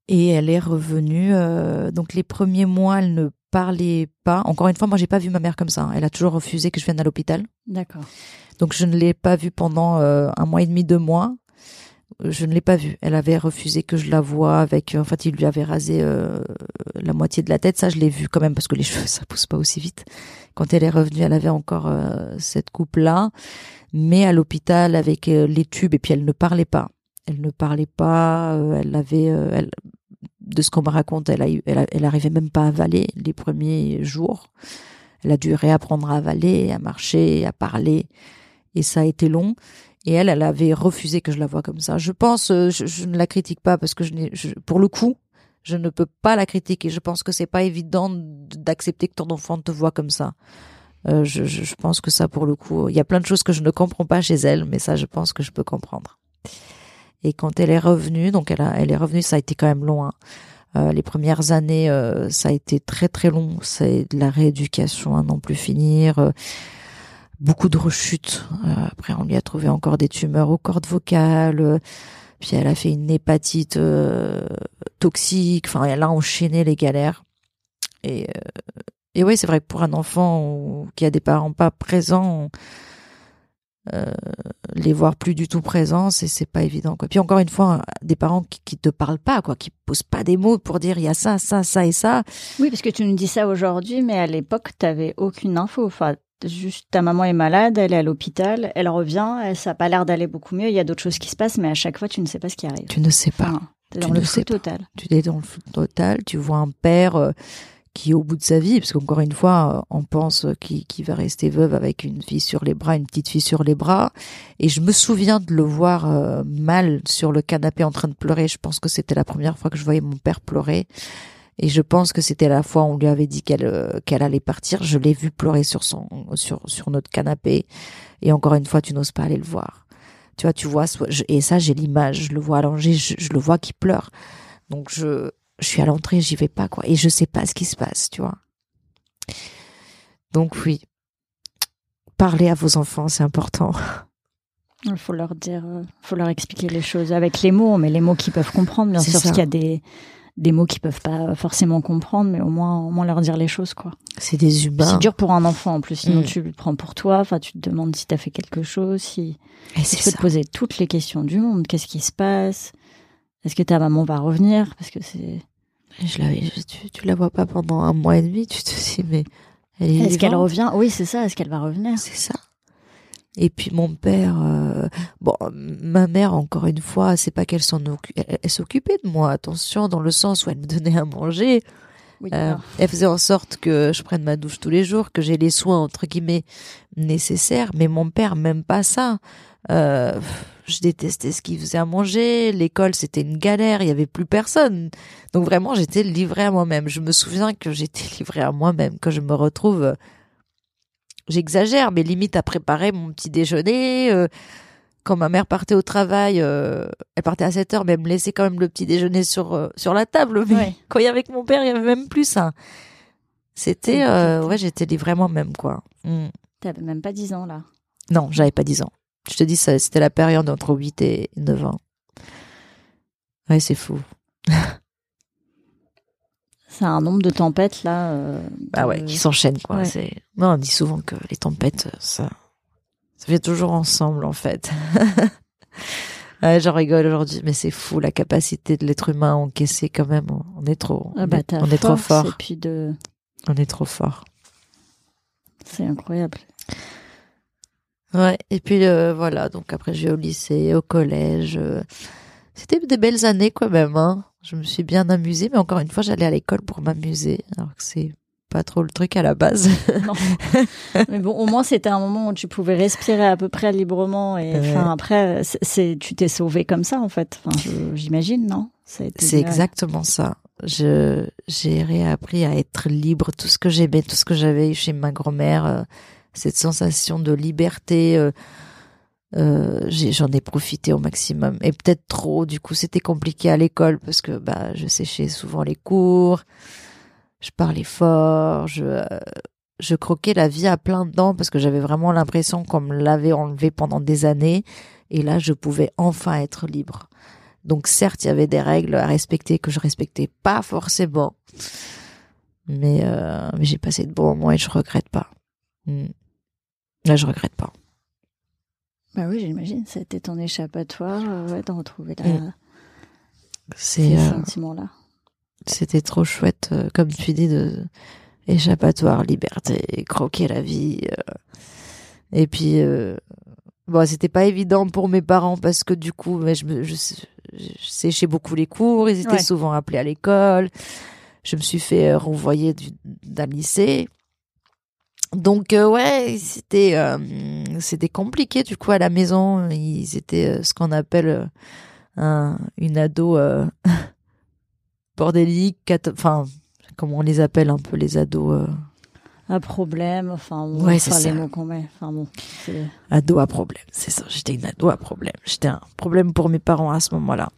Et elle est revenue. Euh, donc les premiers mois, elle ne parlait pas. Encore une fois, moi, j'ai pas vu ma mère comme ça. Hein. Elle a toujours refusé que je vienne à l'hôpital. D'accord. Donc je ne l'ai pas vue pendant un mois et demi, deux mois je ne l'ai pas vue. Elle avait refusé que je la voie avec. En fait, il lui avait rasé euh, la moitié de la tête. Ça, je l'ai vu quand même parce que les *laughs* cheveux, ça pousse pas aussi vite. Quand elle est revenue, elle avait encore euh, cette coupe là, mais à l'hôpital avec euh, les tubes et puis elle ne parlait pas. Elle ne parlait pas. elle avait. Elle, de ce qu'on me raconte, elle a eu, elle, elle arrivait même pas à avaler les premiers jours. Elle a dû réapprendre à avaler, à marcher, à parler, et ça a été long. Et elle, elle avait refusé que je la voie comme ça. Je pense, euh, je, ne la critique pas parce que je, je, pour le coup, je ne peux pas la critiquer. Je pense que c'est pas évident d'accepter que ton enfant te voit comme ça. Euh, je, je, pense que ça, pour le coup, il y a plein de choses que je ne comprends pas chez elle, mais ça, je pense que je peux comprendre. Et quand elle est revenue, donc elle, elle est revenue, ça a été quand même long. Hein. Euh, les premières années, ça a été très très long. C'est de la rééducation à n'en plus finir. Euh, beaucoup de rechutes. après, on lui a trouvé encore des tumeurs aux cordes vocales. puis elle a fait une hépatite toxique. Enfin, elle a enchaîné les galères. Et, et oui, c'est vrai que pour un enfant qui a des parents pas présents, euh, les voir plus du tout présents, c'est c'est pas évident quoi. Puis encore une fois, des parents qui, qui te parlent pas quoi, qui posent pas des mots pour dire il y a ça, ça, ça et ça. Oui, parce que tu nous dis ça aujourd'hui, mais à l'époque t'avais aucune info. Juste ta maman est malade, elle est à l'hôpital, elle revient, elle, ça a pas l'air d'aller beaucoup mieux. Il y a d'autres choses qui se passent, mais à chaque fois tu ne sais pas ce qui arrive. Tu ne sais pas. Enfin, t'es dans le flou total. Tu es dans le flou total. Tu vois un père. Euh, qui au bout de sa vie, parce qu'encore une fois, on pense qu'il va rester veuve avec une fille sur les bras, une petite fille sur les bras. Et je me souviens de le voir euh, mal sur le canapé en train de pleurer. Je pense que c'était la première fois que je voyais mon père pleurer. Et je pense que c'était la fois où on lui avait dit qu'elle euh, qu'elle allait partir. Je l'ai vu pleurer sur son sur sur notre canapé. Et encore une fois, tu n'oses pas aller le voir. Tu vois, tu vois, et ça, j'ai l'image. Je le vois allongé, je, je le vois qui pleure. Donc je je suis à l'entrée, j'y vais pas quoi, et je sais pas ce qui se passe, tu vois. Donc oui, parler à vos enfants, c'est important. *laughs* Il faut leur dire, il euh, faut leur expliquer les choses avec les mots, mais les mots qu'ils peuvent comprendre, bien sûr, parce qu'il y a des des mots qu'ils peuvent pas forcément comprendre, mais au moins, au moins leur dire les choses, quoi. C'est des humains. C'est dur pour un enfant, en plus. Sinon, mm. tu le prends pour toi. Enfin, tu te demandes si tu as fait quelque chose, si, tu peux te poser toutes les questions du monde. Qu'est-ce qui se passe? Est-ce que ta maman va revenir? Parce que c'est, je la, tu, tu la vois pas pendant un mois et demi, tu te dis, mais Est-ce qu'elle revient? Oui, c'est ça. Est-ce qu'elle va revenir? C'est ça. Et puis mon père, euh, bon, ma mère encore une fois, c'est pas qu'elle s'en elle, s'occupait de moi. Attention, dans le sens où elle me donnait à manger. Euh, elle faisait en sorte que je prenne ma douche tous les jours, que j'ai les soins entre guillemets nécessaires. Mais mon père, même pas ça. Euh, je détestais ce qu'il faisait à manger. L'école, c'était une galère. Il y avait plus personne. Donc vraiment, j'étais livrée à moi-même. Je me souviens que j'étais *laughs* livrée à moi-même. Que je me retrouve, j'exagère, mais limite à préparer mon petit déjeuner. Euh, quand ma mère partait au travail, euh, elle partait à 7 heures, mais elle me laissait quand même le petit déjeuner sur euh, sur la table. Mais *laughs* quand il y avait avec mon père, il y avait même plus ça. C'était, ouais, j'étais livrée à moi-même, quoi. Mm. T'avais même pas 10 ans, là. Non, j'avais pas 10 ans. Je te dis, c'était la période entre 8 et 9 ans. Ouais, c'est fou. *laughs* c'est un nombre de tempêtes là. Euh, bah ouais, qui s'enchaînent quoi. C'est. Non, on dit souvent que les tempêtes, ça, ça fait toujours ensemble en fait. *laughs* ouais, j'en rigole aujourd'hui, mais c'est fou la capacité de l'être humain à encaisser quand même. On est trop, ah bah, on, est, trop fort. Et puis de. On est trop fort. C'est incroyable. Ouais, et puis euh, voilà, donc après j'ai au lycée, au collège. Euh, c'était des belles années quand même. Hein. Je me suis bien amusée, mais encore une fois, j'allais à l'école pour m'amuser, alors que c'est pas trop le truc à la base. non. *laughs* Mais bon, au moins c'était un moment où tu pouvais respirer à peu près librement et enfin après, c'est tu t'es sauvé comme ça en fait. Enfin, j'imagine, non? C'est exactement ça. Je j'ai réappris à être libre, tout ce que j'aimais, tout ce que j'avais eu chez ma grand-mère. Euh, cette sensation de liberté. Euh, euh, j'en ai, profité au maximum et peut-être trop. Du coup, c'était compliqué à l'école parce que bah je séchais souvent les cours, je parlais fort, je je croquais la vie à plein dents parce que j'avais vraiment l'impression qu'on me l'avait enlevé pendant des années et là je pouvais enfin être libre. Donc certes, il y avait des règles à respecter que je respectais pas forcément, mais, euh, mais j'ai passé de bons moments et je regrette pas. Hmm. Là, je regrette pas. Bah oui, j'imagine. C'était ton échappatoire, euh, ouais, de retrouver la... Mm. Euh, sentiment-là. C'était trop chouette, euh, comme tu dis, de échappatoire, liberté, croquer la vie. Et puis, bon, c'était pas évident pour mes parents parce que du coup, mais je, me, je, séchais beaucoup les cours, ils étaient souvent appelés à l'école. Je me suis fait renvoyer d'un lycée. Donc euh, ouais, c'était euh, c'était compliqué du coup à la maison. Ils étaient euh, ce qu'on appelle un, une ado *laughs* bordélique, enfin comment on les appelle un peu les ados. À problème, enfin, ouais, c'est les mots qu'on met. Enfin bon, ado à problème, c'est ça. J'étais une ado à problème. J'étais un problème pour mes parents à ce moment-là.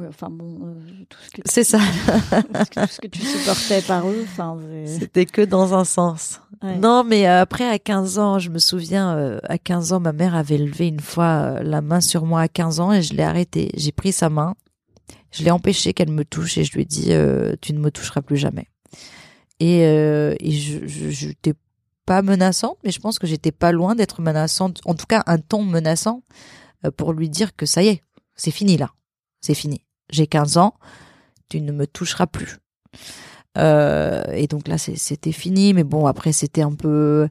Enfin bon, euh, tout ce que c'est ça. tout ce que tu supportais par eux, enfin. C'était que dans un sens. Non, mais euh, après à 15 ans, je me souviens, euh, à 15 ans, ma mère avait levé une fois la main sur moi à 15 ans et je l'ai arrêtée. J'ai pris sa main, je l'ai empêché qu'elle me touche et je lui ai dit, tu ne me toucheras plus jamais. Et, et je, je, je pas menaçante, mais je pense que j'étais pas loin d'être menaçante, en tout cas un ton menaçant pour lui dire que ça y est, c'est fini là, c'est fini. J'ai 15 ans, tu ne me toucheras plus. Euh, et donc là, c'était fini. Mais bon, après, c'était un peu.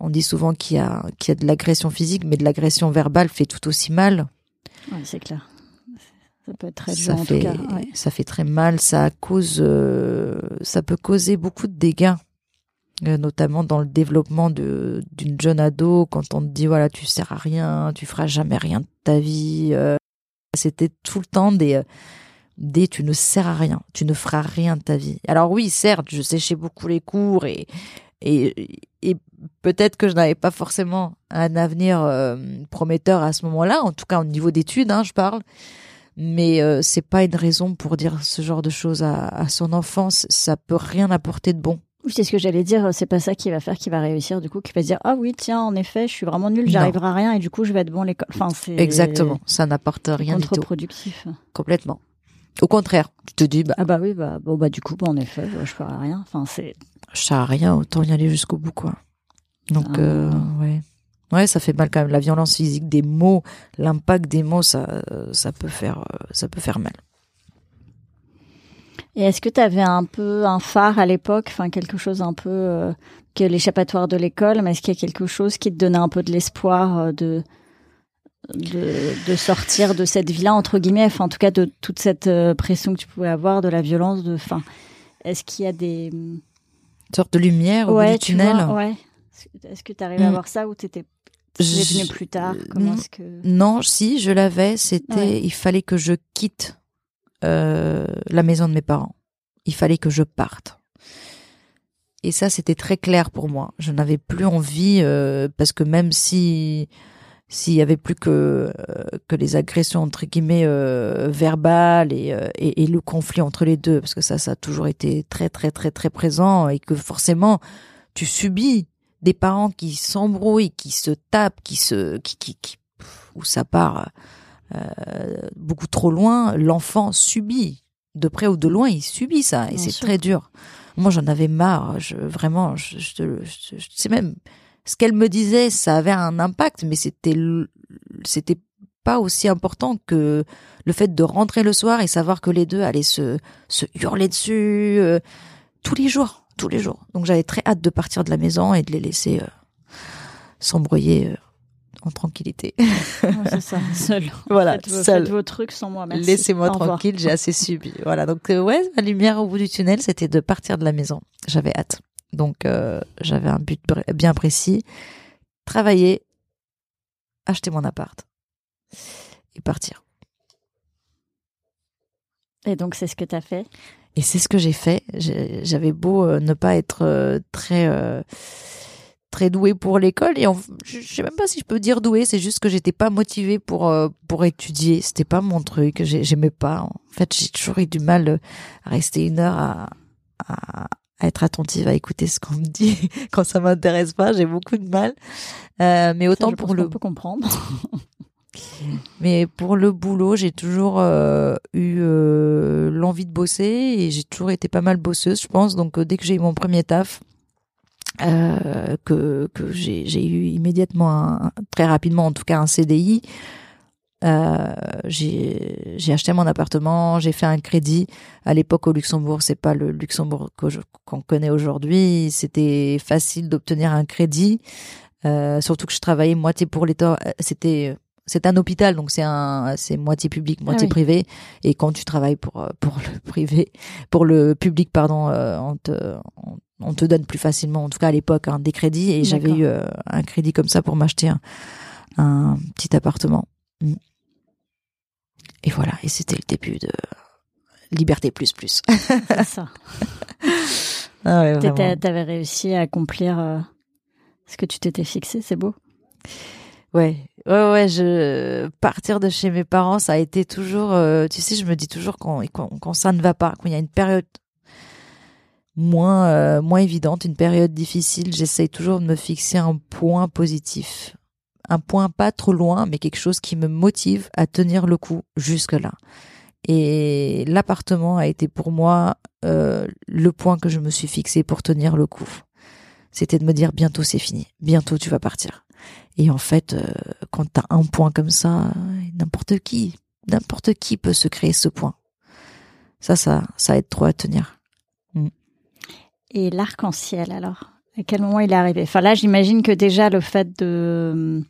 On dit souvent qu'il y a, qu'il y a de l'agression physique, mais de l'agression verbale fait tout aussi mal. C'est clair. Ça peut être très dur en tout cas. Ça fait très mal. Ça cause, euh, ça peut causer beaucoup de dégâts, euh, notamment dans le développement de d'une jeune ado. Quand on te dit voilà, tu sers à rien, tu feras jamais rien de ta vie. C'était tout le temps des, euh, des tu ne sers à rien, tu ne feras rien de ta vie. Alors oui, certes, je séchais beaucoup les cours et, et, et peut-être que je n'avais pas forcément un avenir euh, prometteur à ce moment-là, en tout cas au niveau d'études, hein, je parle. Mais euh, c'est pas une raison pour dire ce genre de choses à, à son enfance. Ça peut rien apporter de bon. Oui, c'est ce que j'allais dire. C'est pas ça qui va faire qu'il va réussir. Du coup, qui va se dire ah oui tiens en effet je suis vraiment nul, j'arriverai à rien et du coup je vais être bon à l'école. Enfin c'est exactement. Ça n'apporte rien du tout. Contre-productif. Complètement. Au contraire, tu te dis bah ah bah oui bah bon bah du coup bah, en effet je ferai rien. Enfin c'est à rien autant y aller jusqu'au bout quoi. Donc ah. euh, ouais. Ouais, ça fait mal quand même. La violence physique, des mots, l'impact des mots, ça, ça peut faire, ça peut faire mal. Et est-ce que tu avais un peu un phare à l'époque, enfin quelque chose un peu euh, que l'échappatoire de l'école, mais est-ce qu'il y a quelque chose qui te donnait un peu de l'espoir euh, de, de, de sortir de cette vie-là entre guillemets, enfin en tout cas de toute cette euh, pression que tu pouvais avoir, de la violence, de, enfin est-ce qu'il y a des une sorte de lumière au bout du tunnel Ouais. Est-ce que tu arrives à mm. voir ça ou t'étais venu plus tard? Comment est-ce que Non, si je l'avais, c'était il fallait que je quitte euh, la maison de mes parents. Il fallait que je parte. Et ça, c'était très clair pour moi. Je n'avais plus envie, euh, parce que même si s'il y avait plus que euh, que les agressions entre guillemets verbales et, et, le conflit entre les deux, parce que ça, ça a toujours été très très très très présent et que forcément tu subis des parents qui s'embrouillent, qui se tapent, qui se qui qui, où ça part beaucoup trop loin, l'enfant subit de près ou de loin, il subit ça et c'est très dur. Moi, j'en avais marre. Je, vraiment, je, je, je, sais même ce qu'elle me disait, ça avait un impact, mais c'était c'était pas aussi important que le fait de rentrer le soir et savoir que les deux allaient se se hurler dessus euh, tous les jours, tous les jours. Donc j'avais très hâte de partir de la maison et de les laisser euh, s'embrouiller en tranquillité. *laughs* c'est ça, seul. Voilà, faites vos, seul. Faites vos trucs sans moi, merci. Laissez-moi tranquille, j'ai assez subi. Voilà, donc euh, ouais, la lumière au bout du tunnel, c'était de partir de la maison. J'avais hâte. Donc euh, j'avais un but bien précis, travailler, acheter mon appart et partir. Et donc c'est ce que tu as fait? Et c'est ce que j'ai fait. J'avais beau euh, ne pas être très très douée pour l'école et je sais même pas si je peux dire douée, c'est juste que j'étais pas motivée pour euh, pour étudier, c'était pas mon truc, j'aimais pas. En fait, j'ai toujours eu du mal à rester une heure à, à, être attentive à écouter ce qu'on me dit *laughs* quand ça m'intéresse pas, j'ai beaucoup de mal. Euh, mais autant pour le peut comprendre. *laughs* mais pour le boulot, j'ai toujours euh, eu euh, l'envie de bosser et j'ai toujours été pas mal bosseuse, je pense. Donc dès que j'ai eu mon premier taf, euh, que, que j'ai eu immédiatement, un, très rapidement en tout cas, un CDI. Euh, j'ai acheté mon appartement, j'ai fait un crédit. À l'époque au Luxembourg, c'est pas le Luxembourg qu'on connaît aujourd'hui. C'était facile d'obtenir un crédit, euh, surtout que je travaillais moitié pour l'État. C'était c'est un hôpital, donc c'est un, c'est moitié public, moitié ah privé. Et quand tu travailles pour pour le *laughs* privé, pour le public, pardon, euh, on te on te donne plus facilement, en tout cas à l'époque, hein, des crédits. Et j'avais eu euh, un crédit comme ça pour m'acheter un, petit appartement. Mm. Et voilà, et c'était le début de Liberté plus plus. C'est ça. *laughs* ah ouais, T'avais réussi à accomplir euh, ce que tu t'étais fixé, c'est beau. Ouais, Ouais, ouais, je partir de chez mes parents, ça a été toujours. euh, tu sais, je me dis toujours quand, quand quand ça ne va pas, quand il y a une période moins euh, moins évidente, une période difficile, j'essaye toujours de me fixer un point positif, un point pas trop loin, mais quelque chose qui me motive à tenir le coup jusque là. Et l'appartement a été pour moi euh, le point que je me suis fixé pour tenir le coup. C'était de me dire bientôt c'est fini, bientôt tu vas partir. Et en fait, euh, quand t'as un point comme ça, n'importe qui, n'importe qui peut se créer ce point. Ça, ça, ça aide trop à tenir. Et l'arc-en-ciel, alors À quel moment il est arrivé? Enfin là, j'imagine que déjà le fait de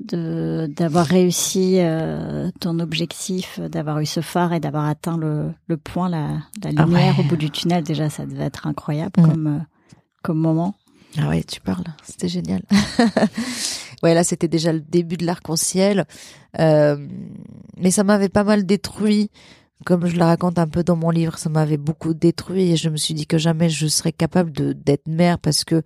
d'avoir réussi euh, ton objectif, d'avoir eu ce phare et d'avoir atteint le, le point, la, la Ah lumière ouais. au bout du tunnel, déjà ça devait être incroyable Mm. comme euh, comme moment. Ah ouais, tu parles, c'était génial. *laughs* ouais, là, c'était déjà le début de l'arc-en-ciel. Euh, mais ça m'avait pas mal détruit, comme je le raconte un peu dans mon livre, ça m'avait beaucoup détruit et je me suis dit que jamais je serais capable d'être mère parce que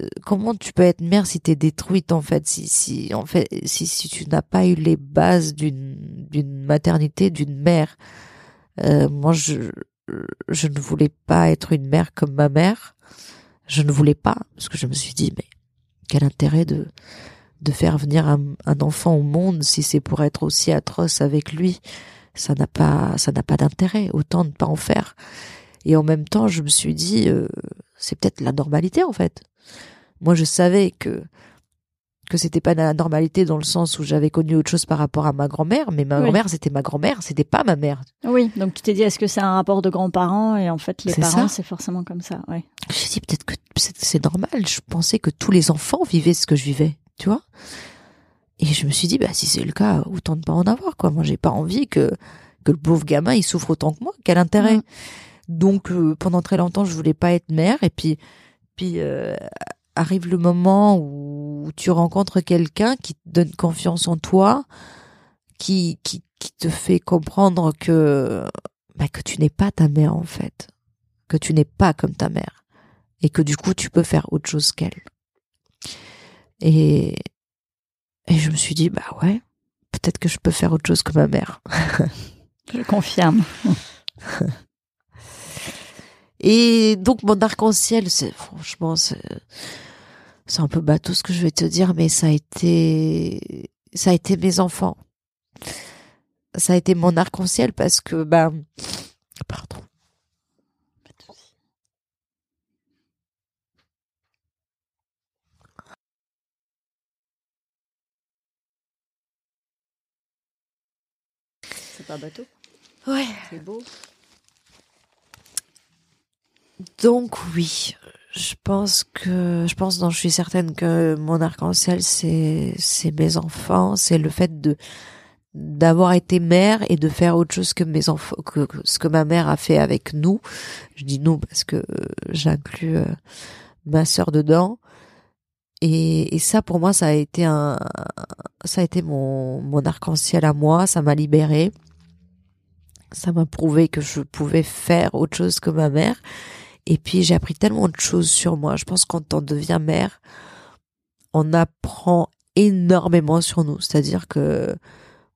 euh, comment tu peux être mère si t'es détruite en fait, si si en fait si si tu n'as pas eu les bases d'une maternité, d'une mère. Euh, moi, je ne voulais pas être une mère comme ma mère. Je ne voulais pas parce que je me suis dit mais quel intérêt de de faire venir un, un enfant au monde si c'est pour être aussi atroce avec lui? Ça n'a pas ça n'a pas d'intérêt autant ne pas en faire et en même temps je me suis dit euh, c'est peut-être la normalité en fait moi je savais que que c'était pas la normalité dans le sens où j'avais connu autre chose par rapport à ma grand-mère mais ma Oui. grand-mère c'était ma grand-mère c'était pas ma mère Oui, donc tu t'es dit est-ce que c'est un rapport de grands-parents et en fait les C'est parents c'est forcément comme ça, ouais. J'ai dit peut-être que c'est c'est normal. Je pensais que tous les enfants vivaient ce que je vivais, tu vois. Et je me suis dit, bah si c'est le cas, autant ne pas en avoir, quoi. Moi, j'ai pas envie que que le pauvre gamin il souffre autant que moi. Quel intérêt? Mm. Donc euh, pendant très longtemps, je voulais pas être mère. Et puis puis euh, arrive le moment où tu rencontres quelqu'un qui te donne confiance en toi, qui qui qui te fait comprendre que bah, que tu n'es pas ta mère en fait, que tu n'es pas comme ta mère et que du coup tu peux faire autre chose qu'elle. Et et je me suis dit bah ouais, peut-être que je peux faire autre chose que ma mère. *laughs* Je confirme. *laughs* Et donc mon arc-en-ciel, c'est franchement c'est c'est un peu bateau ce que je vais te dire, mais ça a été ça a été mes enfants. Ça a été mon arc-en-ciel parce que bah pardon. C'est pas bateau, Ouais. c'est beau. Donc oui, je pense que je pense non, je suis certaine que mon arc-en-ciel c'est c'est mes enfants, c'est le fait de d'avoir été mère et de faire autre chose que mes enfants que, que ce que ma mère a fait avec nous. Je dis nous parce que euh, j'inclus euh, ma sœur dedans. Et, et ça pour moi ça a été un ça a été mon mon arc-en-ciel à moi, ça m'a libérée. Ça m'a prouvé que je pouvais faire autre chose que ma mère. Et puis j'ai appris tellement de choses sur moi. Je pense que quand on devient mère, on apprend énormément sur nous. C'est-à-dire que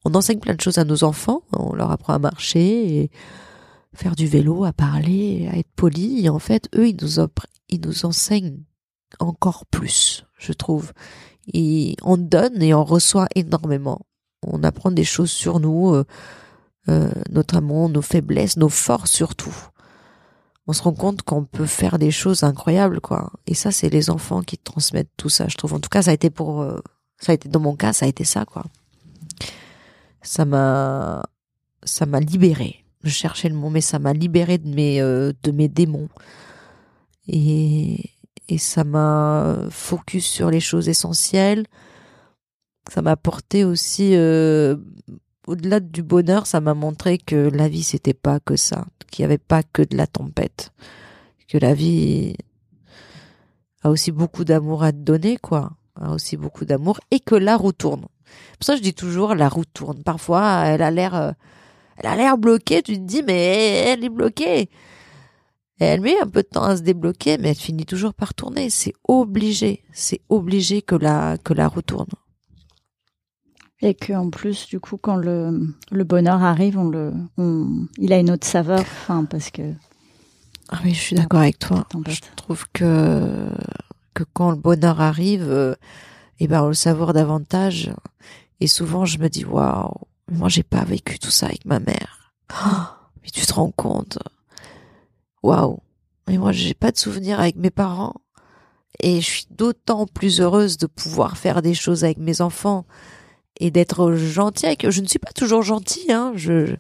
on enseigne plein de choses à nos enfants. On leur apprend à marcher, et faire du vélo, à parler, à être poli. Et en fait, eux, ils nous, ils nous enseignent encore plus, je trouve. Et on donne et on reçoit énormément. On apprend des choses sur nous, euh, euh, notamment nos faiblesses, nos forces surtout. On se rend compte qu'on peut faire des choses incroyables quoi. Et ça c'est les enfants qui transmettent tout ça je trouve. En tout cas ça a été pour euh, ça a été dans mon cas ça a été ça quoi. Ça m'a ça m'a libéré. Je cherchais le mot mais ça m'a libéré de mes euh, de mes démons. Et et ça m'a focus sur les choses essentielles. Ça m'a apporté aussi euh, au-delà du bonheur, ça m'a montré que la vie c'était pas que ça, qu'il y avait pas que de la tempête, que la vie a aussi beaucoup d'amour à te donner, quoi, a aussi beaucoup d'amour et que la roue tourne. Pour ça, je dis toujours la roue tourne. Parfois, elle a l'air, euh, elle a l'air bloquée. Tu te dis mais elle est bloquée. Et elle met un peu de temps à se débloquer, mais elle finit toujours par tourner. C'est obligé, c'est obligé que la que la roue tourne. Et que en plus, du coup, quand le, le bonheur arrive, on le, on, il a une autre saveur, enfin, parce que. Ah oui, je suis d'accord avec toi. Je trouve que que quand le bonheur arrive, euh, eh ben on le savoure davantage. Et souvent, je me dis waouh, moi j'ai pas vécu tout ça avec ma mère. Oh, mais tu te rends compte Waouh. Et moi, j'ai pas de souvenir avec mes parents. Et je suis d'autant plus heureuse de pouvoir faire des choses avec mes enfants et d'être gentille avec eux. Je ne suis pas toujours gentille, hein. Je,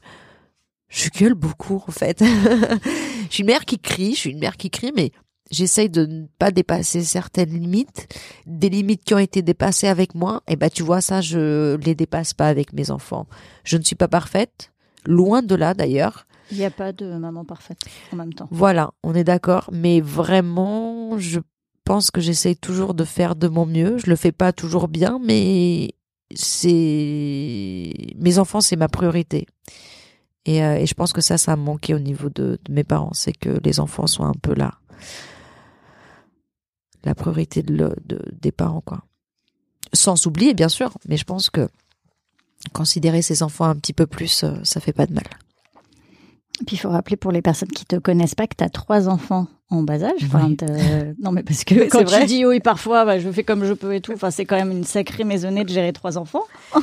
je gueule beaucoup, en fait. *laughs* je suis une mère qui crie, je suis une mère qui crie, mais j'essaye de ne pas dépasser certaines limites, des limites qui ont été dépassées avec moi. Et ben, tu vois, ça, je les dépasse pas avec mes enfants. Je ne suis pas parfaite. Loin de là, d'ailleurs. Il n'y a pas de maman parfaite en même temps. Voilà, on est d'accord. Mais vraiment, je pense que j'essaye toujours de faire de mon mieux. Je le fais pas toujours bien, mais c'est mes enfants, c'est ma priorité. Et, euh, et, je pense que ça, ça a manqué au niveau de, mes parents, c'est que les enfants soient un peu là, la priorité de, de, des parents, quoi. Sans s'oublier, bien sûr, mais je pense que considérer ses enfants un petit peu plus, euh, ça fait pas de mal. Puis il faut rappeler pour les personnes qui te connaissent pas que tu as trois enfants en bas âge. non, mais parce que *laughs* quand tu dis oui, parfois, bah, je fais comme je peux et tout. Enfin, c'est quand même une sacrée maisonnée de gérer trois enfants. *laughs*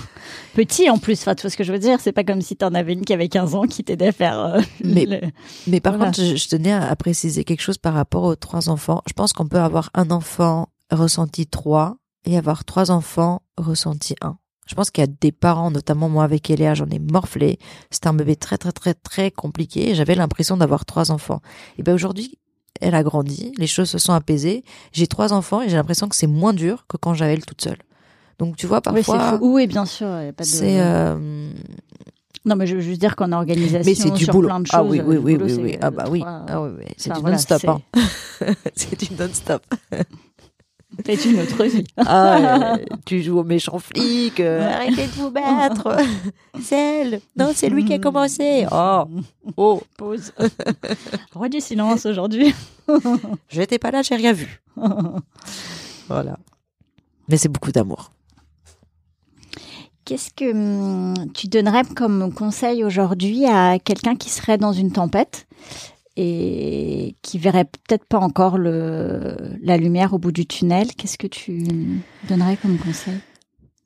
Petit en plus. Enfin, tu vois ce que je veux dire C'est pas comme si tu en avais une qui avait 15 ans qui t'aidait à faire. Euh, *laughs* mais, mais par contre, je, tenais à, préciser quelque chose par rapport aux trois enfants. Je pense qu'on peut avoir un enfant ressenti trois et avoir trois enfants ressenti un. Je pense qu'il y a des parents, notamment moi avec Eléa, j'en ai morflé. C'était un bébé très très très très compliqué. J'avais l'impression d'avoir trois enfants. Et ben aujourd'hui, elle a grandi, les choses se sont apaisées. J'ai trois enfants et j'ai l'impression que c'est moins dur que quand j'avais elle toute seule. Donc tu vois parfois. Oui, oui bien sûr. C'est. Euh... Non, mais je veux juste dire qu'en organisation, mais c'est du sur boulot. plein de choses. Ah oui, oui, oui, oui, oui. Ah bah oui. Ah oui, oui. C'est du non-stop. Hein. *laughs* c'est du non-stop. C'est une autre vie. *laughs* Ah, tu joues au méchant flic. Euh, *laughs* arrêtez de vous battre. *laughs* c'est elle. Non, c'est lui qui a commencé. Oh, oh. Pause. Roi du silence aujourd'hui. Je n'étais pas là, j'ai rien vu. voilà. Mais c'est beaucoup d'amour. Qu'est-ce que hum, tu donnerais comme conseil aujourd'hui à quelqu'un qui serait dans une tempête? Et qui verrait peut-être pas encore la lumière au bout du tunnel, qu'est-ce que tu donnerais comme conseil?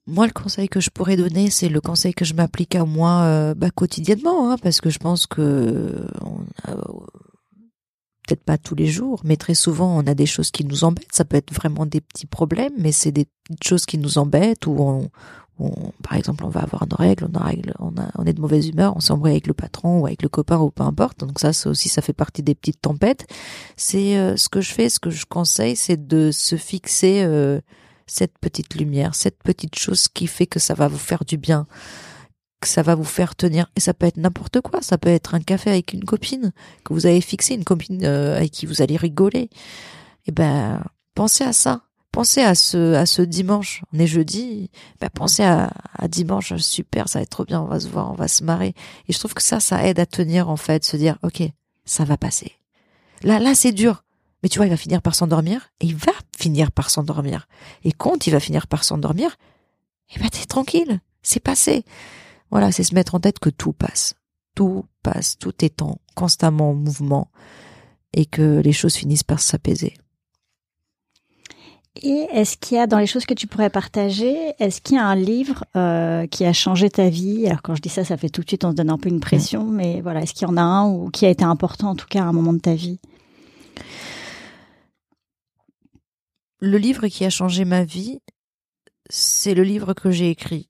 Moi, le conseil que je pourrais donner, c'est le conseil que je m'applique à moi euh, bah, quotidiennement, hein, parce que je pense que peut-être pas tous les jours, mais très souvent, on a des choses qui nous embêtent. Ça peut être vraiment des petits problèmes, mais c'est des choses qui nous embêtent ou on, par exemple, on va avoir nos règles, on, on est de mauvaise humeur, on s'embrouille avec le patron ou avec le copain ou peu importe. Donc ça, ça aussi, ça fait partie des petites tempêtes. C'est euh, ce que je fais, ce que je conseille, c'est de se fixer euh, cette petite lumière, cette petite chose qui fait que ça va vous faire du bien, que ça va vous faire tenir. Et ça peut être n'importe quoi. Ça peut être un café avec une copine que vous avez fixé, une copine euh, avec qui vous allez rigoler. Eh ben, pensez à ça pensez à ce à ce dimanche. On est jeudi. Bah, pensez à, à dimanche. Super, ça va être trop bien. On va se voir, on va se marrer. Et je trouve que ça, ça aide à tenir en fait, se dire ok, ça va passer. Là, là, c'est dur. Mais tu vois, il va finir par s'endormir. Et il va finir par s'endormir. Et quand il va finir par s'endormir, eh ben t'es tranquille. C'est passé. Voilà, c'est se mettre en tête que tout passe. Tout passe. Tout est en constamment en mouvement. Et que les choses finissent par s'apaiser. Et est-ce qu'il y a dans les choses que tu pourrais partager, est-ce qu'il y a un livre euh, qui a changé ta vie? Alors quand je dis ça, ça fait tout de suite, on se donne un peu une pression, mais voilà, est-ce qu'il y en a un ou qui a été important en tout cas à un moment de ta vie? Le livre qui a changé ma vie, c'est le livre que j'ai écrit.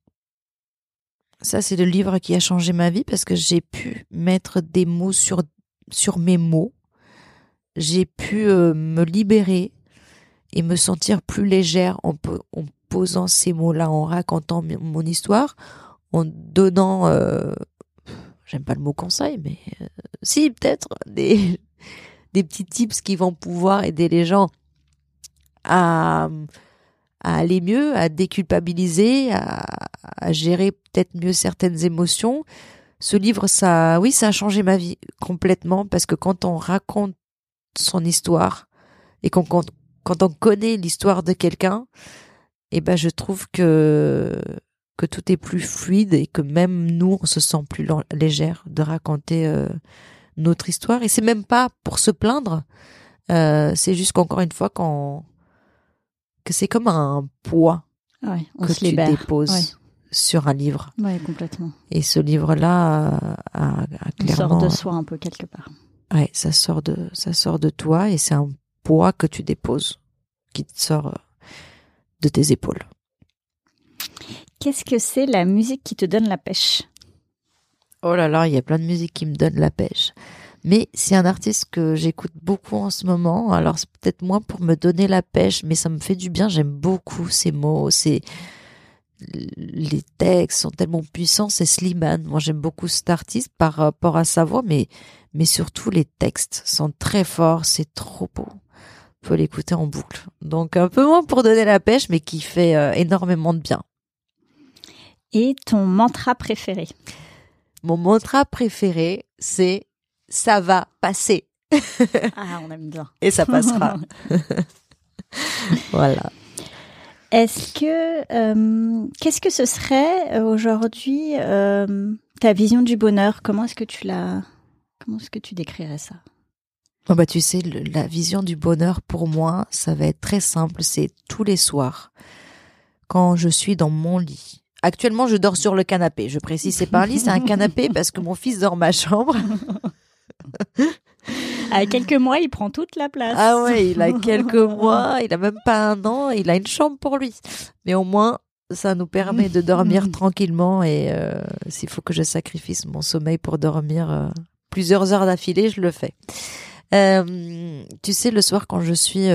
Ça, c'est le livre qui a changé ma vie parce que j'ai pu mettre des mots sur, sur mes mots. J'ai pu euh, me libérer et me sentir plus légère en, posant ces mots-là, en racontant mon histoire, en donnant, euh, j'aime pas le mot conseil, mais euh, si peut-être *laughs* des des petits tips qui vont pouvoir aider les gens à à aller mieux, à déculpabiliser, à, à gérer peut-être mieux certaines émotions. Ce livre, ça, oui, ça a changé ma vie complètement parce que quand on raconte son histoire et qu'on quand on connaît l'histoire de quelqu'un, eh ben je trouve que que tout est plus fluide et que même nous, on se sent plus légère de raconter euh, notre histoire. Et c'est même pas pour se plaindre, euh, c'est juste qu'encore une fois, quand que c'est comme un poids on que se tu déposes sur un livre. Oui, complètement. Et ce livre-là a, clairement... sort de soi un peu quelque part. Ouais, ça sort de, ça sort de toi et c'est un poids que tu déposes qui te sort euh, de tes épaules. Qu'est-ce que c'est la musique qui te donne la pêche? Oh là là, il y a plein de musique qui me donne la pêche. Mais c'est un artiste que j'écoute beaucoup en ce moment. Alors c'est peut-être moins pour me donner la pêche, mais ça me fait du bien. J'aime beaucoup ces mots. C'est les textes sont tellement puissants. C'est Slimane. Moi j'aime beaucoup cet artiste par rapport à sa voix, mais mais surtout les textes sont très forts. C'est trop beau. Peut l'écouter en boucle. Donc un peu moins pour donner la pêche, mais qui fait euh, énormément de bien. Et ton mantra préféré? Mon mantra préféré, c'est ça va passer. *laughs* ah, on aime bien. Et ça passera. *laughs* *laughs* voilà. Est-ce que euh, qu'est-ce que ce serait euh, aujourd'hui euh, ta vision du bonheur? Comment est-ce que tu la comment est-ce que tu décrirais ça? Oh bah tu sais la vision du bonheur pour moi ça va être très simple c'est tous les soirs quand je suis dans mon lit actuellement je dors sur le canapé je précise c'est pas un lit c'est un canapé parce que mon fils dort ma chambre *laughs* à quelques mois, il prend toute la place. Ah ouais, il a quelques *laughs* mois, il a même pas un an, il a une chambre pour lui. Mais au moins, ça nous permet de dormir *laughs* tranquillement et euh, s'il faut que je sacrifie mon sommeil pour dormir euh, plusieurs heures d'affilée, je le fais. Euh, tu sais, le soir quand je suis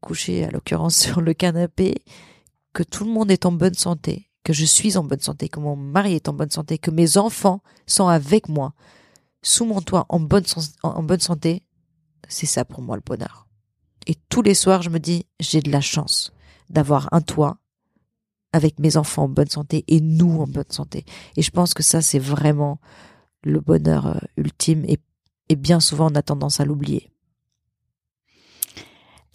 couchée, à l'occurrence *laughs* sur le canapé, que tout le monde est en bonne santé, que je suis en bonne santé, que mon mari est en bonne santé, que mes enfants sont avec moi, sous mon toit en bonne, en bonne santé, c'est ça pour moi le bonheur. Et tous les soirs, je me dis, j'ai de la chance d'avoir un toit avec mes enfants en bonne santé et nous en bonne santé. Et je pense que ça, c'est vraiment le bonheur euh, ultime et, et bien souvent on a tendance à l'oublier.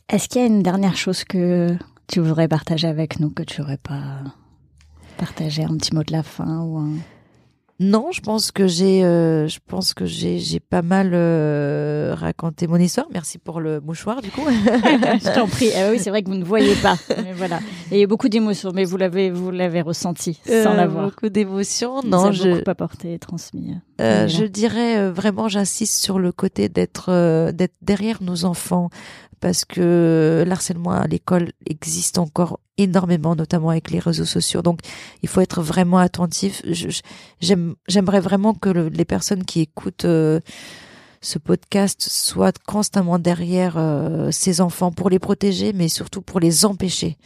Est-ce qu'il y a une dernière chose que tu voudrais partager avec nous que tu n'aurais pas partagé un petit mot de la fin ou un... Non, je pense que j'ai, euh, je pense que j'ai, j'ai pas mal euh, raconté mon histoire. Merci pour le mouchoir, du coup. *laughs* je t'en prie. Ah oui, c'est vrai que vous ne voyez pas, *laughs* mais voilà. il y a beaucoup d'émotions, mais vous l'avez, vous l'avez ressenti sans euh, l'avoir. Beaucoup d'émotions. Non, je. Beaucoup apporté, transmis. je dirais vraiment, j'insiste sur le côté d'être, d'être derrière nos enfants, parce que l'harcèlement à l'école existe encore énormément, notamment avec les réseaux sociaux. Donc, il faut être vraiment attentif. J'aimerais vraiment que les personnes qui écoutent euh, ce podcast soient constamment derrière euh, ces enfants pour les protéger, mais surtout pour les empêcher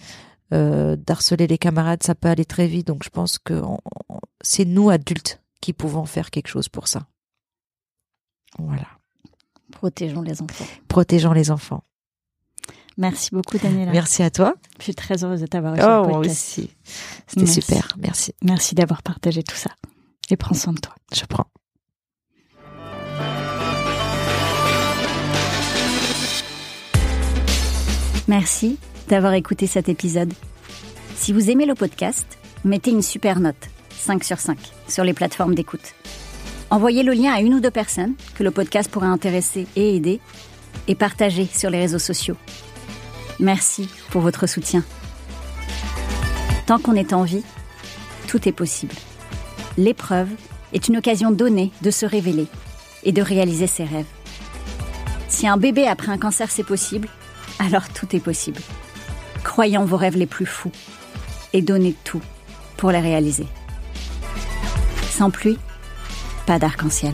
euh, d'harceler les camarades. Ça peut aller très vite. Donc, je pense que c'est nous adultes qui pouvons faire quelque chose pour ça. Voilà. Protégeons les enfants. Protégeons les enfants. Merci beaucoup, Daniela. Merci à toi. Je suis très heureuse de t'avoir reçu. Oh, moi aussi. C'était super. Merci. Merci d'avoir partagé tout ça. Et prends soin de toi. Je prends. Merci d'avoir écouté cet épisode. Si vous aimez le podcast, mettez une super note, 5 sur 5, sur les plateformes d'écoute. Envoyez le lien à une ou deux personnes que le podcast pourrait intéresser et aider, et partagez sur les réseaux sociaux. Merci pour votre soutien. Tant qu'on est en vie, tout est possible. L'épreuve est une occasion donnée de se révéler et de réaliser ses rêves. Si un bébé après un cancer c'est possible, alors tout est possible. Croyez en vos rêves les plus fous et donnez tout pour les réaliser. Sans pluie, pas d'arc-en-ciel.